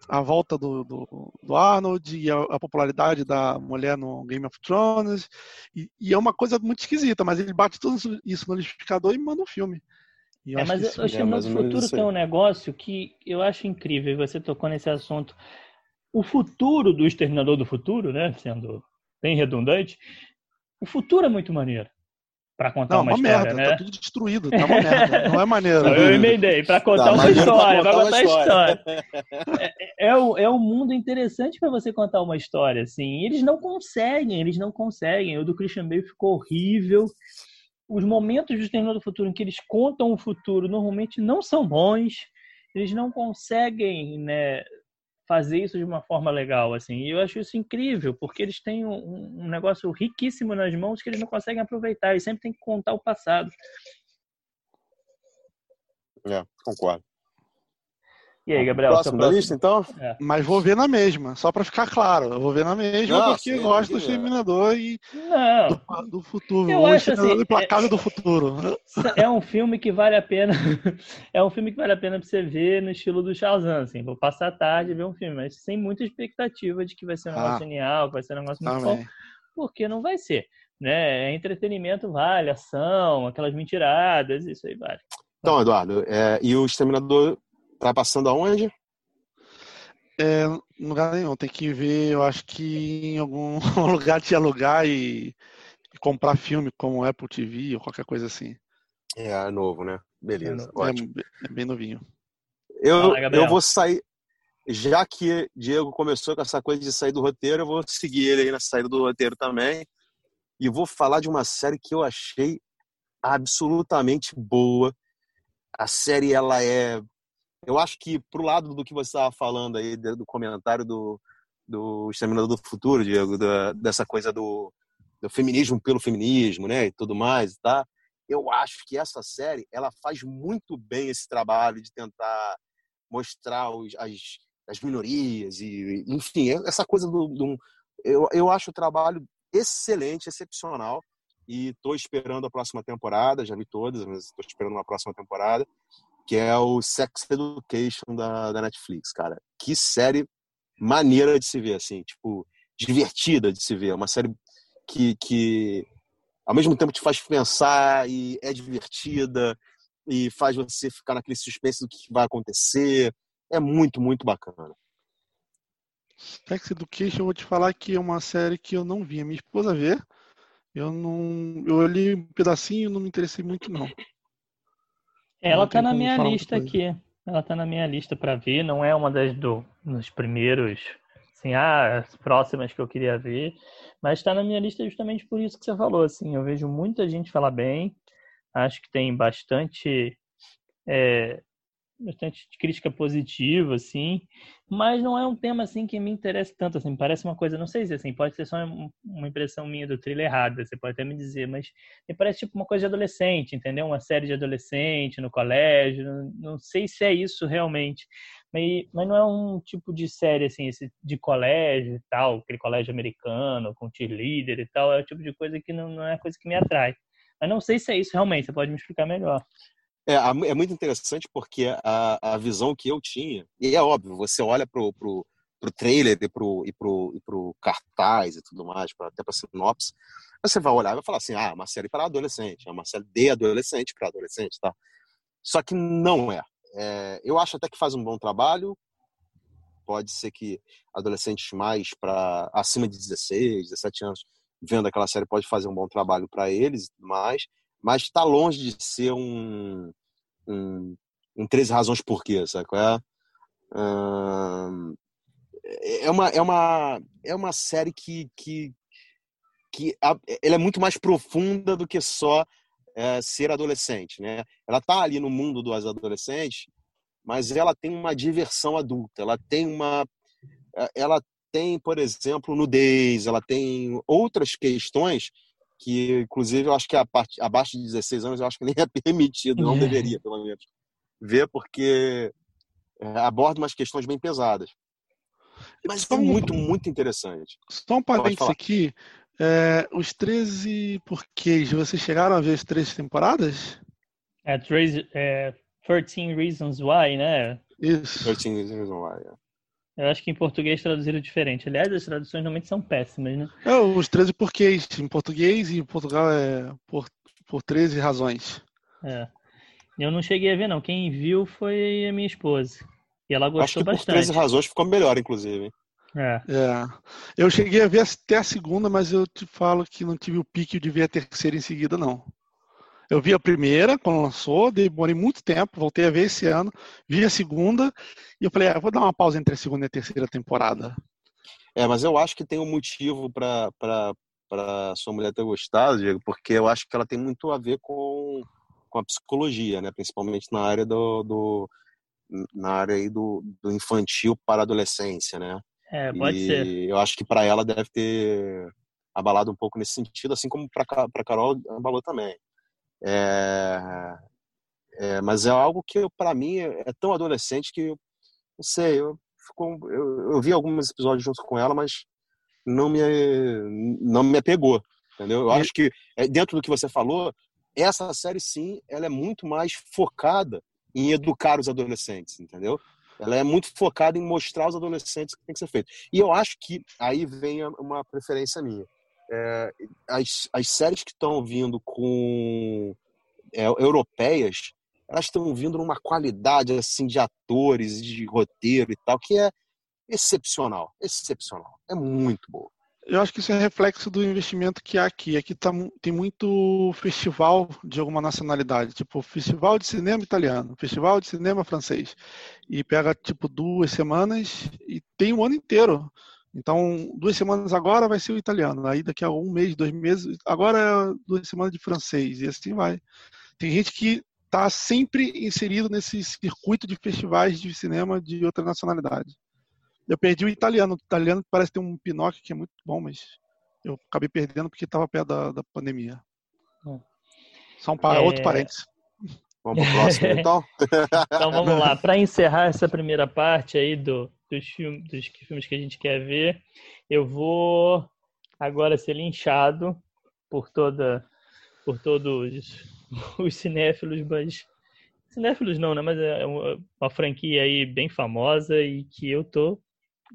a volta do, do, do Arnold e a, a, popularidade da mulher no Game of Thrones. E, e, é uma coisa muito esquisita, mas ele bate tudo isso no liquidificador e manda um filme. É, mas o Exterminador do Futuro tem um negócio que eu acho incrível, e você tocou nesse assunto. O futuro do Exterminador do Futuro, né, sendo bem redundante, o futuro é muito maneiro para contar não, uma, uma história, merda, né? tá tudo destruído, tá uma merda, não é maneiro. Eu emendei, para contar tá, uma história, para contar, contar história. *laughs* é, é, o, é um mundo interessante para você contar uma história, assim. Eles não conseguem, eles não conseguem. O do Christian Bale ficou horrível. Os momentos do Exterminador do Futuro em que eles contam o futuro normalmente não são bons. Eles não conseguem, né, fazer isso de uma forma legal, assim. E eu acho isso incrível, porque eles têm um, um negócio riquíssimo nas mãos que eles não conseguem aproveitar e sempre tem que contar o passado. É, concordo. E aí, Gabriel? Próximo da lista, então? É. Mas vou ver na mesma, só para ficar claro. Eu vou ver na mesma não, porque sim, gosto do Exterminador e não. Do, do futuro. Eu o acho assim, implacável é, do futuro. É um filme que vale a pena. *laughs* é um filme que vale a pena para você ver no estilo do Shazam, assim. Vou passar a tarde e ver um filme, mas sem muita expectativa de que vai ser um negócio ah, genial, que vai ser um negócio muito bom. Porque não vai ser. Né? Entretenimento vale, ação, aquelas mentiradas, isso aí vale. Então, Eduardo, é, e o Exterminador Tá passando aonde? É, lugar nenhum. Tem que ver, eu acho que em algum *laughs* lugar de alugar e, e, comprar filme como Apple TV ou qualquer coisa assim. É, é novo, né? Beleza, é, ótimo. É, é, bem novinho. Eu, eu vou sair. Já que Diego começou com essa coisa de sair do roteiro, eu vou seguir ele aí na saída do roteiro também. E vou falar de uma série que eu achei absolutamente boa. A série ela é eu acho que pro lado do que você estava falando aí do comentário do do Exterminador do Futuro, Diego, da, dessa coisa do, do feminismo pelo feminismo, né, e tudo mais, tá? Eu acho que essa série ela faz muito bem esse trabalho de tentar mostrar os, as, as minorias e, enfim, essa coisa do, do eu, eu acho o trabalho excelente, excepcional e estou esperando a próxima temporada, já vi todas, mas estou esperando uma próxima temporada que é o Sex Education da, da Netflix, cara. Que série maneira de se ver, assim, tipo, divertida de se ver. Uma série que, que ao mesmo tempo te faz pensar e é divertida e faz você ficar naquele suspense do que vai acontecer. É muito, muito bacana. Sex Education, eu vou te falar que é uma série que eu não vi. A minha esposa vê. Eu não. Eu olhei um pedacinho e não me interessei muito, não. Ela tá na minha lista aqui. Ela tá na minha lista para ver. Não é uma das do, nos primeiros, assim, ah, as próximas que eu queria ver. Mas está na minha lista justamente por isso que você falou. Assim, eu vejo muita gente falar bem. Acho que tem bastante é, bastante crítica positiva, assim, mas não é um tema, assim, que me interessa tanto, assim, parece uma coisa, não sei se, assim, pode ser só uma impressão minha do thriller errada, você pode até me dizer, mas me parece tipo uma coisa de adolescente, entendeu? Uma série de adolescente no colégio, não, sei se é isso realmente, mas, mas não é um tipo de série, assim, esse de colégio e tal, aquele colégio americano, com cheerleader e tal, é o tipo de coisa que não, não é coisa que me atrai. Mas não sei se é isso realmente, você pode me explicar melhor. É, é muito interessante porque a, a visão que eu tinha, e é óbvio, você olha pro, pro, pro trailer e pro, e, pro, e pro cartaz e tudo mais, pra, até para sinopse, você vai olhar e vai falar assim, ah, é uma série para adolescente, é uma série de adolescente para adolescente, tá? Só que não é. é. Eu acho até que faz um bom trabalho, pode ser que adolescentes mais para acima de 16, 17 anos, vendo aquela série, pode fazer um bom trabalho para eles e tudo mais, mas está longe de ser um, um, um 13 razões por quê, sabe é? é uma é uma é uma série que que que ela é muito mais profunda do que só é, ser adolescente, né? Ela tá ali no mundo dos adolescentes, mas ela tem uma diversão adulta, ela tem uma ela tem, por exemplo, nudez, ela tem outras questões que inclusive eu acho que a parte abaixo de 16 anos eu acho que nem *laughs* é permitido, não é. deveria pelo menos ver porque é, aborda umas questões bem pesadas. Mas é muito, muito interessante. Só um parênteses aqui. É, os 13 porquês, vocês chegaram a ver as três temporadas? É, 13, é, 13 Reasons Why, né? Isso. 13 Reasons Why, é. Eu acho que em português traduziram diferente. Aliás, as traduções normalmente são péssimas, né? É, os 13 porquês em português e em Portugal é por, por 13 razões. É. Eu não cheguei a ver, não. Quem viu foi a minha esposa. E ela gostou Acho que bastante. por 13 razões ficou melhor, inclusive. É. É. Eu cheguei a ver até a segunda, mas eu te falo que não tive o pique de ver a terceira em seguida, não. Eu vi a primeira quando lançou, demorei muito tempo, voltei a ver esse ano, vi a segunda e eu falei, ah, vou dar uma pausa entre a segunda e a terceira temporada. É, mas eu acho que tem um motivo para sua mulher ter gostado, Diego, porque eu acho que ela tem muito a ver com, com a psicologia, né? Principalmente na área do, do na área aí do, do infantil para a adolescência, né? É, pode e ser. eu acho que para ela deve ter abalado um pouco nesse sentido, assim como para Carol abalou também. É, é, mas é algo que para mim é, tão adolescente que eu não sei, eu, fico, eu, eu vi alguns episódios junto com ela, mas não me não me apegou, entendeu? Eu acho que é, dentro do que você falou, essa série sim, ela é muito mais focada em educar os adolescentes, entendeu? Ela é muito focada em mostrar aos adolescentes o que tem que ser feito. E eu acho que aí vem uma preferência minha. É, as, as séries que estão vindo com é, europeias, elas estão vindo numa qualidade assim de atores, de roteiro e tal, que é excepcional, excepcional. É muito boa. Eu acho que isso é reflexo do investimento que há aqui. Aqui tá, tem muito festival de alguma nacionalidade, tipo festival de cinema italiano, festival de cinema francês. E pega tipo duas semanas e tem o ano inteiro. Então, duas semanas agora vai ser o italiano, aí daqui a um mês, dois meses, agora é duas semanas de francês, e assim vai. Tem gente que está sempre inserido nesse circuito de festivais de cinema de outra nacionalidade. Eu perdi o italiano. O italiano parece ter um Pinóquio que é muito bom, mas eu acabei perdendo porque estava perto da, da pandemia. Só um É. outro parênteses. Vamos pro próximo, *laughs* então? Então vamos lá. Para encerrar essa primeira parte aí do, dos, filmes, dos filmes que a gente quer ver, eu vou agora ser linchado por toda por todos *laughs* os cinéfilos, mas cinéfilos não, né? Mas é uma, uma franquia aí bem famosa e que eu tô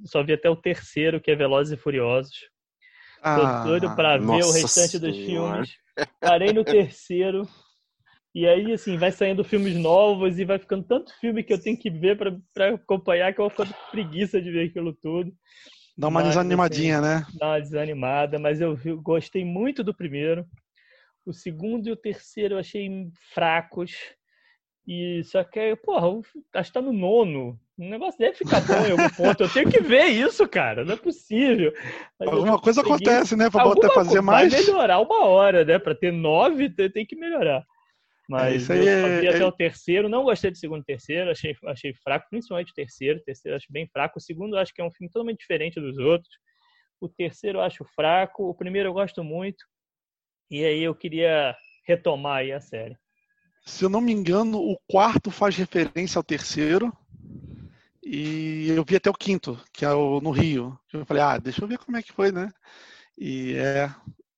só vi até o terceiro, que é Velozes e Furiosos. Tô Ah, doido pra ver o restante dos Senhora. filmes. Parei no terceiro. E aí, assim, vai saindo filmes novos e vai ficando tanto filme que eu tenho que ver pra, pra acompanhar que eu vou ficando preguiça de ver aquilo tudo. dá uma mas, desanimadinha, né? Dá uma desanimada, mas eu gostei muito do primeiro. O segundo e o terceiro eu achei fracos. E só que, porra, acho que tá no nono. O negócio deve ficar bom em algum ponto. Eu tenho que ver isso, cara. Não é possível. Mas Alguma coisa acontece, né? Pra Alguma botar fazer mais. Vai melhorar uma hora, né? Pra ter nove, tem que melhorar. Mas isso aí eu só é- vi até é- o terceiro, não gostei do segundo e terceiro, achei, achei fraco, principalmente o terceiro. O terceiro eu acho bem fraco. O segundo acho que é um filme totalmente diferente dos outros. O terceiro eu acho fraco. O primeiro eu gosto muito. E aí eu queria retomar aí a série. Se eu não me engano, o quarto faz referência ao terceiro. E eu vi até o quinto, que é o no Rio. Eu falei, ah, deixa eu ver como é que foi, né? E é.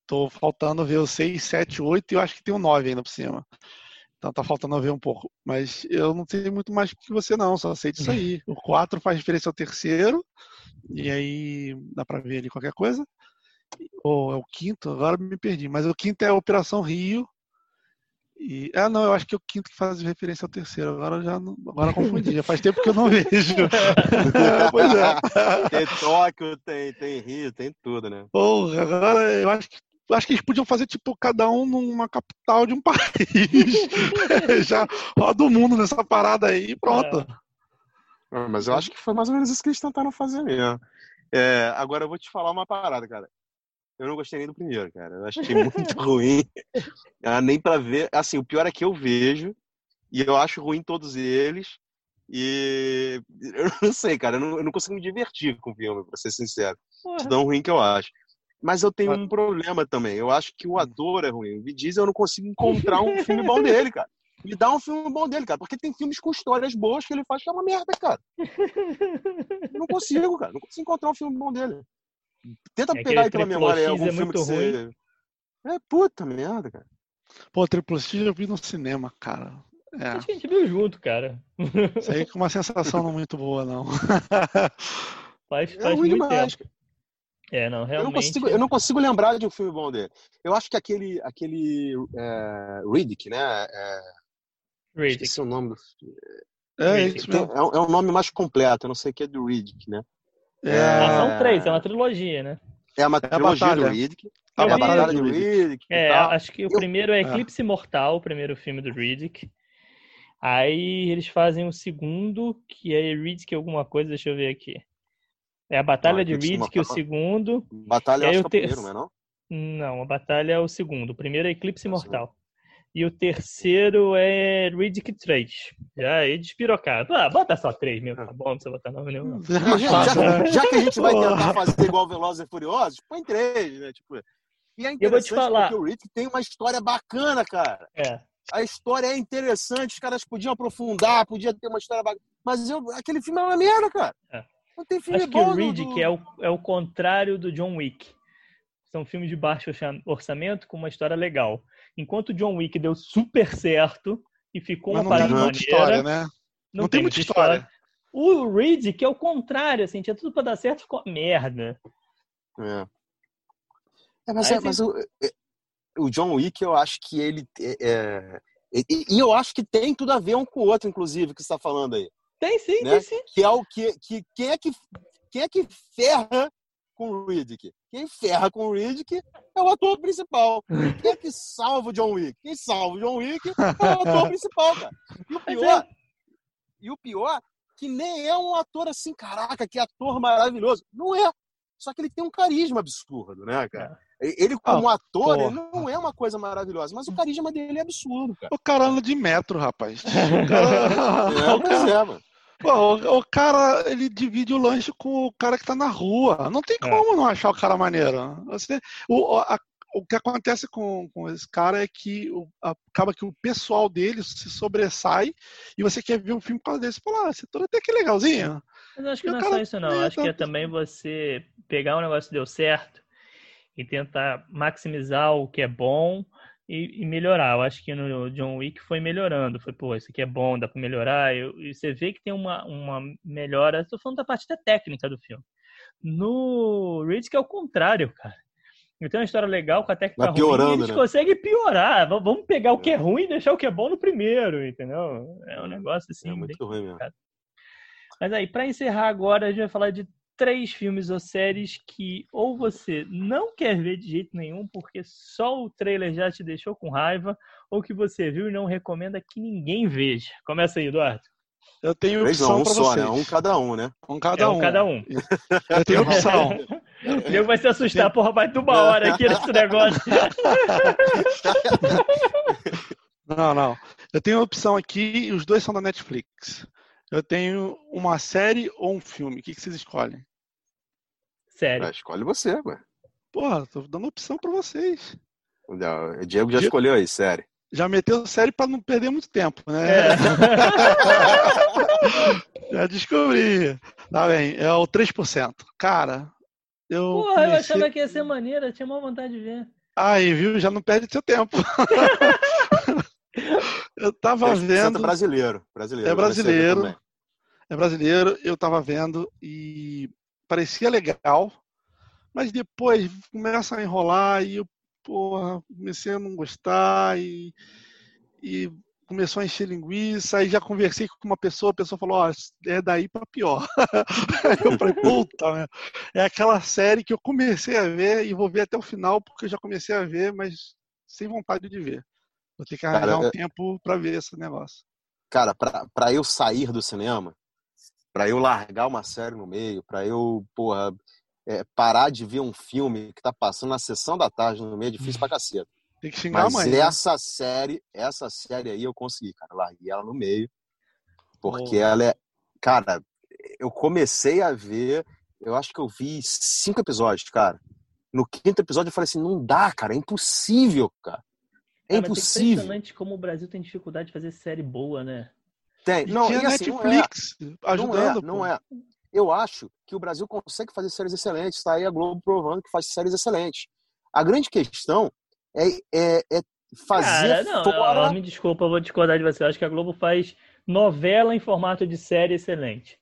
Tô faltando ver o 6, 7, 8 e eu acho que tem o 9 ainda por cima. Então tá faltando ver um pouco. Mas eu não sei muito mais que você, não, só sei disso aí. *laughs* O 4 faz referência ao terceiro. E aí dá pra ver ali qualquer coisa. Ou é o quinto, agora me perdi. Mas o quinto é a Operação Rio. E, ah, não, eu acho que é o quinto que faz referência ao terceiro. Agora eu já não, agora eu confundi. Já faz tempo que eu não vejo. *laughs* pois é. Tem Tóquio, tem, tem Rio, tem tudo, né? Porra, agora eu acho que acho que eles podiam fazer tipo cada um numa capital de um *laughs* país. *laughs* já roda o mundo nessa parada aí e pronto. Ah, Mas eu acho que foi mais ou menos isso que eles tentaram fazer mesmo. É, agora eu vou te falar uma parada, cara. Eu não gostei nem do primeiro, cara. Eu achei *laughs* muito ruim. Ah, nem pra ver. Assim, o pior é que eu vejo e eu acho ruim todos eles. E eu não sei, cara. Eu não, eu não consigo me divertir com o filme, pra ser sincero. Tão ruim que eu acho. Mas eu tenho Ah. um problema também. Eu acho que o ator é ruim. O Vin Diesel eu não consigo encontrar um filme bom *laughs* dele, cara. Me dá um filme bom dele, cara. Porque tem filmes com histórias boas que ele faz que é uma merda, cara. Eu não consigo, cara. Não consigo encontrar um filme bom dele. Tenta É pegar aí pela memória X algum é filme muito que você. É puta merda, cara. Pô, Triple X eu vi no cinema, cara. É, Acho que a gente viu junto, cara. isso aí com uma sensação não muito boa, não. *laughs* Faz, É faz ruim muito demais. tempo. É, não, Eu não, realmente. consigo, eu não consigo lembrar de um filme bom dele. Eu acho que aquele, aquele é, Riddick, né? É, Riddick. Esqueci o nome do É é, um- é um nome mais completo, eu não sei o que é do Riddick, né? É, Ah, são três, é uma trilogia, né? É uma a trilogia batalha. do Riddick. é a batalha do Riddick. e É, tal. acho que o Eu- primeiro é É. Eclipse Mortal, o primeiro filme do Riddick. Aí eles fazem o segundo, que é Riddick alguma coisa, deixa eu ver aqui. É a Batalha Não, de Eclipse Riddick, o Mortal. segundo. Batalha o que é o ter- primeiro, não é não? Não, a Batalha é o segundo. O primeiro é Eclipse É o Mortal. E o terceiro é Riddick 3. Já aí despirocaram. Ah, bota só três mesmo, tá bom? Não precisa botar nome nenhum. não. É mais *laughs* Já, né? já que a gente vai tentar fazer igual Velozes e Furiosos, põe três, né? Tipo, e é Eu vou te interessante falar. porque o Riddick tem uma história bacana, cara. É. A história é interessante, os caras podiam aprofundar, podia ter uma história bacana. Mas eu, aquele filme é uma merda, cara. É. Não tem filme Acho que bom. o do- Riddick do- é o, é o contrário do John Wick. São filmes de baixo orça- orçamento com uma história legal. Enquanto o John Wick deu super certo e ficou Mas uma não tem parada muita maneira. história, né? Não, Não tem muita história. O Riddick é o contrário, assim, tinha tudo pra dar certo, ficou uma merda. É. É, mas, Aí é, mas o, é, o John Wick, eu acho que ele. É, é- e, e eu acho que tem tudo a ver um com o outro, inclusive, que você está falando aí. Tem sim, Né? tem sim. Que é o que, que. Quem é que. Quem é que ferra com o Riddick? Quem ferra com o Riddick é o ator principal. Quem é que salva o John Wick? Quem salva o John Wick é o ator *laughs* principal, cara. E o Mas pior, é. e o pior, que nem é um ator assim, caraca, que ator maravilhoso. Não é. Só que ele tem um carisma absurdo, né, cara? Ele, como ator, ele não é uma coisa maravilhosa, mas o carisma dele é absurdo, cara. O cara anda de metro, rapaz. *laughs* O cara, *laughs* É, pois é, mano. pô, o- o cara, ele divide o lanche com o cara que tá na rua. Não tem É. como não achar o cara maneiro. Você, o, a- o que acontece com, com esse cara é que o- acaba que o pessoal dele se sobressai e você quer ver um filme por causa desse. Fala, ah, esse ator até que é legalzinho. Mas eu acho que E não é só isso, não. Acho que é também você pegar um negócio que deu certo e tentar maximizar o que é bom e, e melhorar. Eu acho que no John Wick foi melhorando. Foi, pô, isso aqui é bom, dá pra melhorar. Eu- e você vê que tem uma, uma melhora. Estou falando da parte da técnica do filme. No Riddick é o contrário, cara. Ele tem uma história legal com a técnica Vai ruim e piorando, eles né? conseguem piorar. Vamos pegar o que é ruim e deixar o que é bom no primeiro, entendeu? É um negócio assim. É muito ruim mesmo. Mas aí, pra encerrar agora, a gente vai falar de três filmes ou séries que ou você não quer ver de jeito nenhum, porque só o trailer já te deixou com raiva, ou que você viu e não recomenda que ninguém veja. Começa aí, Eduardo. Eu tenho Três opção um pra só, vocês. né? Um cada um, né? Um cada é um. um cada um. Eu tenho opção. *laughs* O Diego vai se assustar, porra, vai ter uma hora aqui nesse negócio. *laughs* Não, não. Eu tenho opção aqui e os dois são da Netflix. Eu tenho uma série ou um filme. O que, que vocês escolhem? Sério. Ah, escolhe você, ué. Porra, tô dando opção pra vocês. O Diego já Diego- escolheu aí, sério. Já meteu série pra não perder muito tempo, né? É. *laughs* Já descobri. Tá bem, é o 3%. Cara, eu. Porra, eu comecei- achava que ia ser maneiro, eu tinha uma vontade de ver. Aí, viu? Já não perde seu tempo. *laughs* eu tava 10% vendo. brasileiro. brasileiro. É brasileiro. É brasileiro, eu tava vendo e parecia legal, mas depois começa a enrolar e eu, porra, comecei a não gostar e, e começou a encher linguiça, aí já conversei com uma pessoa, a pessoa falou, ó, é daí pra pior. *laughs* Eu falei, puta, meu. é aquela série que eu comecei a ver e vou ver até o final, porque eu já comecei a ver, mas sem vontade de ver. Vou ter que arranjar Cara, um eu- tempo pra ver esse negócio. Cara, pra, pra eu sair do cinema, pra eu largar uma série no meio, pra eu, porra, é, parar de ver um filme que tá passando na sessão da tarde no meio, é difícil pra caceta. Tem que xingar Mas a mãe. né? essa série, essa série aí eu consegui, cara. Larguei ela no meio. Porque Boa. ela é. Cara, eu comecei a ver. Eu acho que eu vi cinco episódios, cara. No quinto episódio eu falei assim: não dá, cara. É impossível, cara. É Cara, mas É impossível. impressionante como o Brasil tem dificuldade de fazer série boa, né? Tem. E Não, tinha e assim, não é. Netflix Não ajudando. é, não é. Eu acho que o Brasil consegue fazer séries excelentes. Tá aí a Globo provando que faz séries excelentes. A grande questão é, é, é fazer Cara, não, fora. não, me desculpa, eu vou discordar de você. Eu acho que a Globo faz novela em formato de série excelente.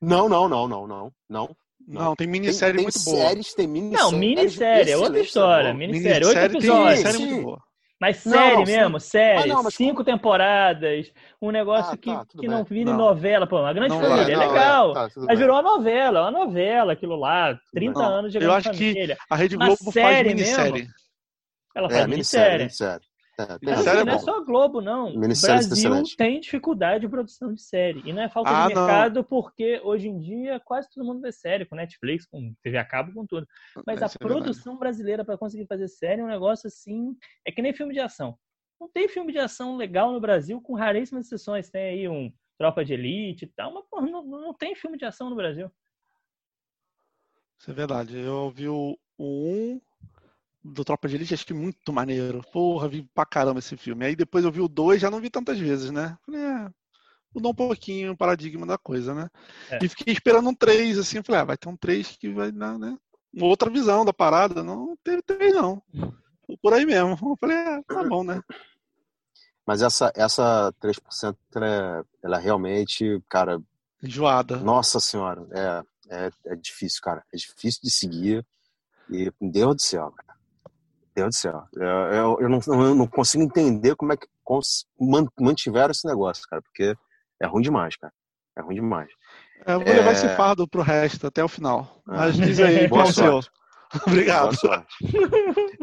Não, não, não, não, não, não. Não, tem Tem, minissérie tem muito boa. séries, tem minisséries. Não, minissérie, é outra excelentes história. Minissérie, oito Minissérie tem episódios. minissérie muito boa. Mas Não, série não, sim. mesmo, série, Ah, não, cinco temporadas, um negócio Ah, que, tá, que bem. não Não. novela. Pô, uma grande família, vai, é legal. tá, tudo Mas bem. virou uma novela, é uma novela, aquilo lá, 30 Não, anos de eu grande acho que família. A Rede Globo faz série minissérie. Ela É, faz minissérie, minissérie. É, tem Não, é não é bom. só Globo, não. O Minissérie Brasil tem dificuldade de produção de série. E não é falta Ah, de não. mercado, porque hoje em dia quase todo mundo vê série, com Netflix, com TV a cabo, com tudo. Mas a é verdade. produção brasileira para conseguir fazer série é um negócio assim. É que nem filme de ação. Não tem filme de ação legal no Brasil, com raríssimas exceções. Tem aí um Tropa de Elite e tal, mas porra, não, não tem filme de ação no Brasil. Isso é verdade. Eu vi o 1 do Tropa de Elite, achei muito maneiro. Porra, vi pra caramba esse filme. Aí depois eu vi o 2, já não vi tantas vezes, né? Falei, é, mudou um pouquinho o paradigma da coisa, né? É. E fiquei esperando um 3, assim, falei, ah, vai ter um 3 que vai dar, né? Uma outra visão da parada. Não teve 3, não. Foi Por aí mesmo. Eu falei, é, tá bom, né? Mas essa, essa 3% ela é, ela é realmente, cara, Enjoada. nossa senhora, é, é, é difícil, cara. É difícil de seguir. E, Deus do céu, cara. Deus do céu. Eu, eu, eu não, eu não consigo entender como é que mantiveram esse negócio, cara, porque é ruim demais, cara. É ruim demais. Eu vou levar É. esse fardo pro resto, até o final. Ah. Mas diz aí, *laughs* qual o seu? *laughs* Obrigado.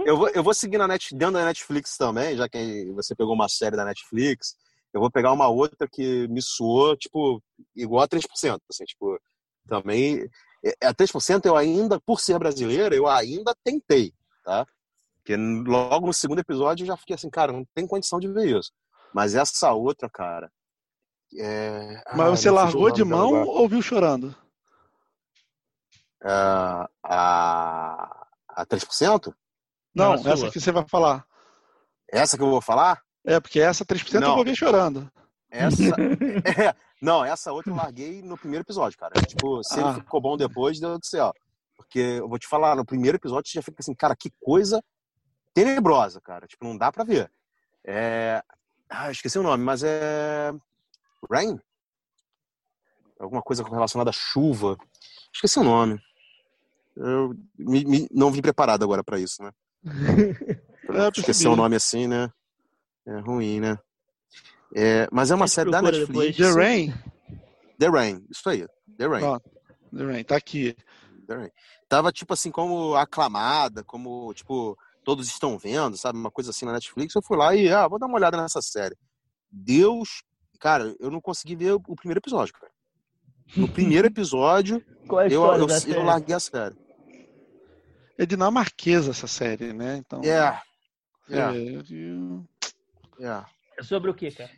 Eu vou, eu vou seguir na net, dentro da Netflix também, já que você pegou uma série da Netflix. Eu vou pegar uma outra que me soou, tipo, igual a 3%. Assim, tipo, também. é, A 3% eu ainda, por ser brasileira, eu ainda tentei, tá? Porque logo no segundo episódio eu já fiquei assim, cara, não tem condição de ver isso. Mas essa outra, cara. É... Mas Ai, você largou de mão agora. ou viu chorando? Ah, a, a 3%? Não, Não, essa sua. que você vai falar. Essa que eu vou falar? É, porque essa 3% eu Não. vou ver chorando. Essa. *laughs* *laughs* é, não, essa outra eu larguei no primeiro episódio, cara. Tipo, se Ah. ele ficou bom depois, Deus do céu. Porque eu vou te falar, no primeiro episódio você já fica assim, cara, que coisa tenebrosa, cara. Tipo, não dá pra ver. É. Ah, esqueci o nome, mas é. Rain? Alguma coisa relacionada à chuva. Esqueci o nome. Eu me- me- não vim preparado agora pra isso, né? *laughs* É, Esquecer percebi. o nome assim, né? É ruim, né? É, mas é uma série da Netflix. The Rain? The Rain, isso aí. The Rain. Ó, The Rain, tá aqui. The Rain. Tava, tipo assim, como aclamada, como, tipo, todos estão vendo, sabe? Uma coisa assim na Netflix. Eu fui lá e, ah, vou dar uma olhada nessa série. Deus, cara, eu não consegui ver o primeiro episódio, cara. No primeiro *laughs* episódio, é eu, eu, eu larguei a série. É dinamarquesa essa série, né? Então. É, é, é. É sobre o que, cara?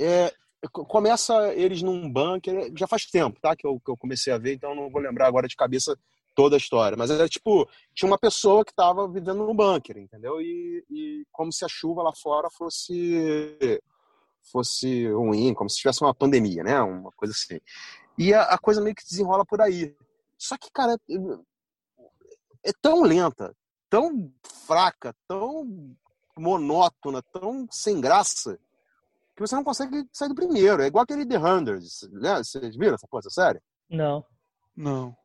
É, co- começa eles num bunker, já faz tempo, tá? Que eu, que eu comecei a ver, então não vou lembrar agora de cabeça toda a história. Mas era tipo, tinha uma pessoa que estava vivendo num bunker, entendeu? E, e como se a chuva lá fora fosse fosse ruim, como se tivesse uma pandemia, né? Uma coisa assim. E a, a coisa meio que desenrola por aí. Só que, cara, é, é tão lenta, tão fraca, tão monótona, tão sem graça, que você não consegue sair do primeiro. É igual aquele The Hundreds, né? Vocês viram essa coisa série? Não. Não.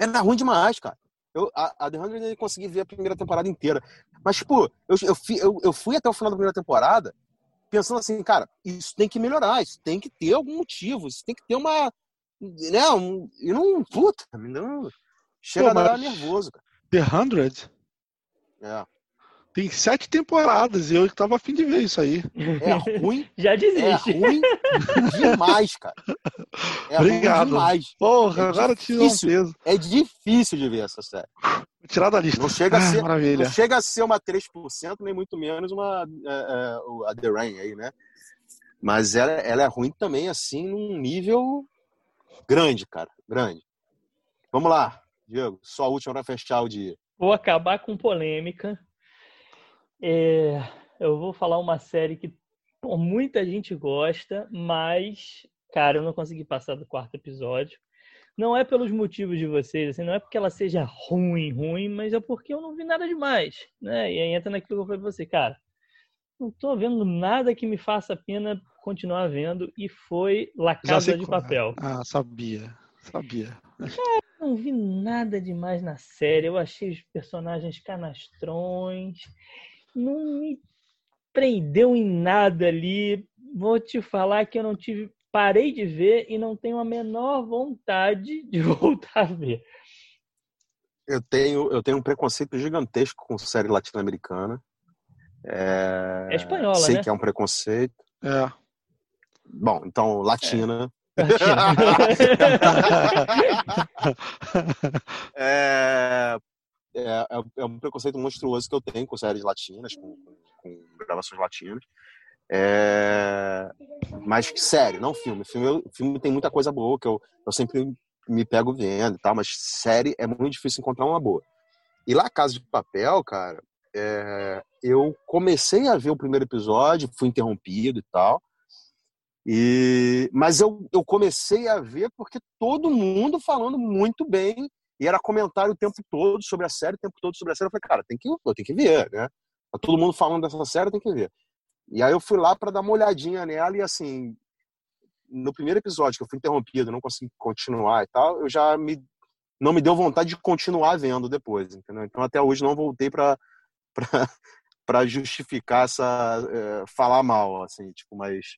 Era ruim demais, cara. Eu, a, a The Hundreds eu consegui ver a primeira temporada inteira. Mas, tipo, eu, eu, fui- eu, eu fui até o final da primeira temporada pensando assim, cara, isso tem que melhorar, isso tem que ter algum motivo, isso tem que ter uma. Né? Um, e não. Puta, um- chega Pô, a dar nervoso, cara. The Hundred É, tem sete temporadas e eu tava afim de ver isso aí. é *laughs* ruim, Já é desiste. ruim demais, cara. É Obrigado. ruim demais. Porra, É agora tirou um peso. É difícil de ver essa série. Vou tirar da lista. Não chega a Ah, ser- Maravilha. Não chega a ser uma 3%, nem muito menos uma é, é, o- a The Rain aí, né? Mas ela, ela é ruim também, assim, num nível grande, cara. Grande. Vamos lá, Diego. Só a última para fechar o dia. Vou acabar com polêmica. É, eu vou falar uma série que pô, muita gente gosta, mas, cara, eu não consegui passar do quarto episódio. Não é pelos motivos de vocês, assim, não é porque ela seja ruim, ruim, mas é porque eu não vi nada demais, né? E aí entra naquilo que eu falei pra você, cara. Não tô vendo nada que me faça a pena continuar vendo e foi La Casa de é. Papel. Ah, sabia. Sabia. Não vi nada demais na série. Eu achei os personagens canastrões. Não me prendeu em nada ali. Vou te falar que eu não tive. Parei de ver e não tenho a menor vontade de *laughs* voltar a ver. Eu tenho, eu tenho um preconceito gigantesco com série latino-americana. É, é espanhola, sei né? que é um preconceito. É. Bom, então, latina. É. *laughs* *laughs* é, é, é, um preconceito monstruoso que eu tenho com séries latinas, com, com, gravações latinas. É, mas sério, não filme. Filme, filme tem muita coisa boa que eu, eu sempre me pego vendo e tal, mas série é muito difícil encontrar uma boa. E lá Casa de Papel, cara, é, eu comecei a ver o primeiro episódio, fui interrompido e tal. E, mas eu, eu comecei a ver porque todo mundo falando muito bem e era comentário o tempo todo sobre a série, o tempo todo sobre a série. Eu falei, cara, tem que, tem que ver, né? Tá todo mundo falando dessa série, tem que ver. E aí eu fui lá para dar uma olhadinha nela e assim, no primeiro episódio que eu fui interrompido, não consegui continuar e tal, eu já me não me deu vontade de continuar vendo depois, entendeu? Então até hoje não voltei para *laughs* para justificar essa é, falar mal, assim, tipo, mas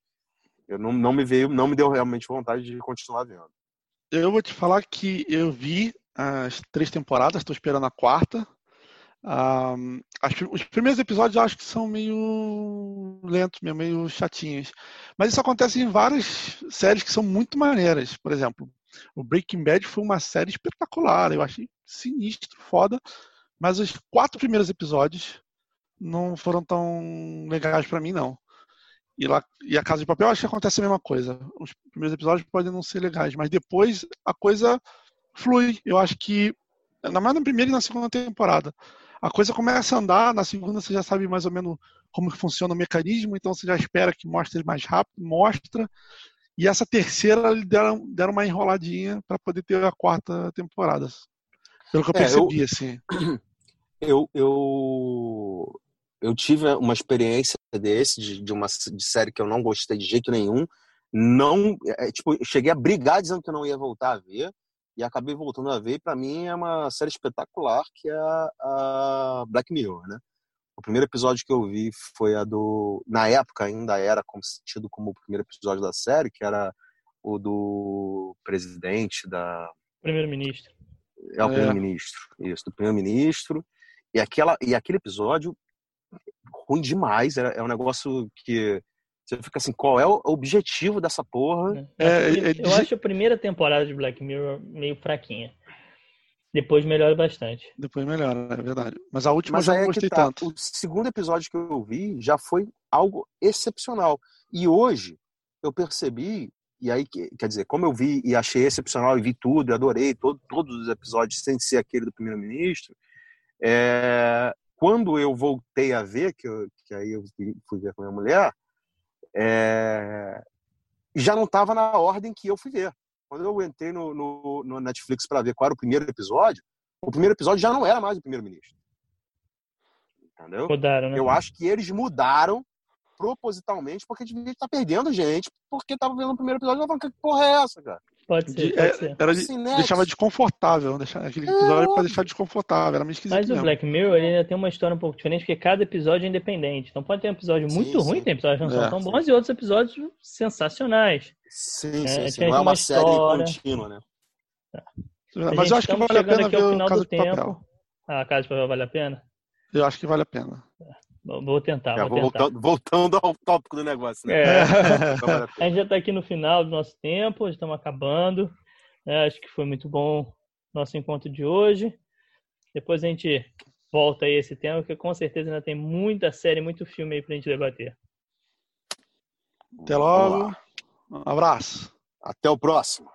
eu não, não me veio, não me deu realmente vontade de continuar vendo. Eu vou te falar que eu vi as três temporadas, estou esperando a quarta. Um, as, os primeiros episódios eu acho que são meio lentos, meio chatinhos. Mas isso acontece em várias séries que são muito maneiras. Por exemplo, o Breaking Bad foi uma série espetacular. Eu achei sinistro, foda. Mas os quatro primeiros episódios não foram tão legais para mim, não. E, lá, e a Casa de Papel, acho que acontece a mesma coisa. Os primeiros episódios podem não ser legais, mas depois a coisa flui. Eu acho que, na mais na primeira e na segunda temporada, a coisa começa a andar. Na segunda você já sabe mais ou menos como funciona o mecanismo, então você já espera que mostre mais rápido, mostra. E essa terceira deram, deram uma enroladinha para poder ter a quarta temporada. Pelo que eu percebi, é, eu, assim. *clears throat* Eu, eu, eu tive uma experiência desse, de, de uma de série que eu não gostei de jeito nenhum. Não, é, tipo, cheguei a brigar dizendo que eu não ia voltar a ver e acabei voltando a ver. E para mim é uma série espetacular que é a, Black Mirror, né? O primeiro episódio que eu vi foi a do, na época ainda era tido como o primeiro episódio da série, que era o do presidente da primeiro-ministro. É o é. primeiro-ministro, isso, do primeiro-ministro. E aquela e aquele episódio ruim demais. É, é um negócio que você fica assim, qual é o objetivo dessa porra? É, é, é eu acho a primeira temporada de Black Mirror meio fraquinha. Depois melhora bastante. Depois melhora, é verdade. Mas a última Mas já não gostei tá. tanto. O segundo episódio que eu vi já foi algo excepcional. E hoje eu percebi, e aí, quer dizer, como eu vi e achei excepcional e vi tudo, e adorei todo, todos os episódios sem ser aquele do primeiro-ministro, é, quando eu voltei a ver, que, eu, que aí eu fui ver com a minha mulher, é, já não estava na ordem que eu fui ver. Quando eu entrei no, no, no Netflix para ver qual era o primeiro episódio, o primeiro episódio já não era mais o primeiro-ministro. Entendeu? Mudaram, né? Eu acho que eles mudaram propositalmente porque devia estar perdendo gente porque estava vendo o primeiro episódio e falando, que porra é essa, cara? Pode ser, pode ser. Era de, deixava desconfortável, deixava, aquele episódio é. para deixar desconfortável, era meio esquisito. Mas mesmo. o Black Mirror ele ainda tem uma história um pouco diferente, porque cada episódio é independente. Então pode ter um episódio muito sim, ruim, sim. tem episódios que não são é, tão sim. bons, e outros episódios sensacionais. Sim, sim, é, sim. Não é uma, série contínua, né? Tá. Mas eu acho que vale a pena ver o Casa de Papel. Ah, a Casa de Papel vale a pena? Eu acho que vale a pena. Vou tentar, é, vou tentar. Voltando, voltando, ao tópico do negócio, né? É. *laughs* a gente já está aqui no final do nosso tempo, já estamos acabando. É, acho que foi muito bom nosso encontro de hoje. Depois a gente volta aí esse tema, porque com certeza ainda tem muita série, muito filme aí pra gente debater. Até logo. Um abraço. Até o próximo.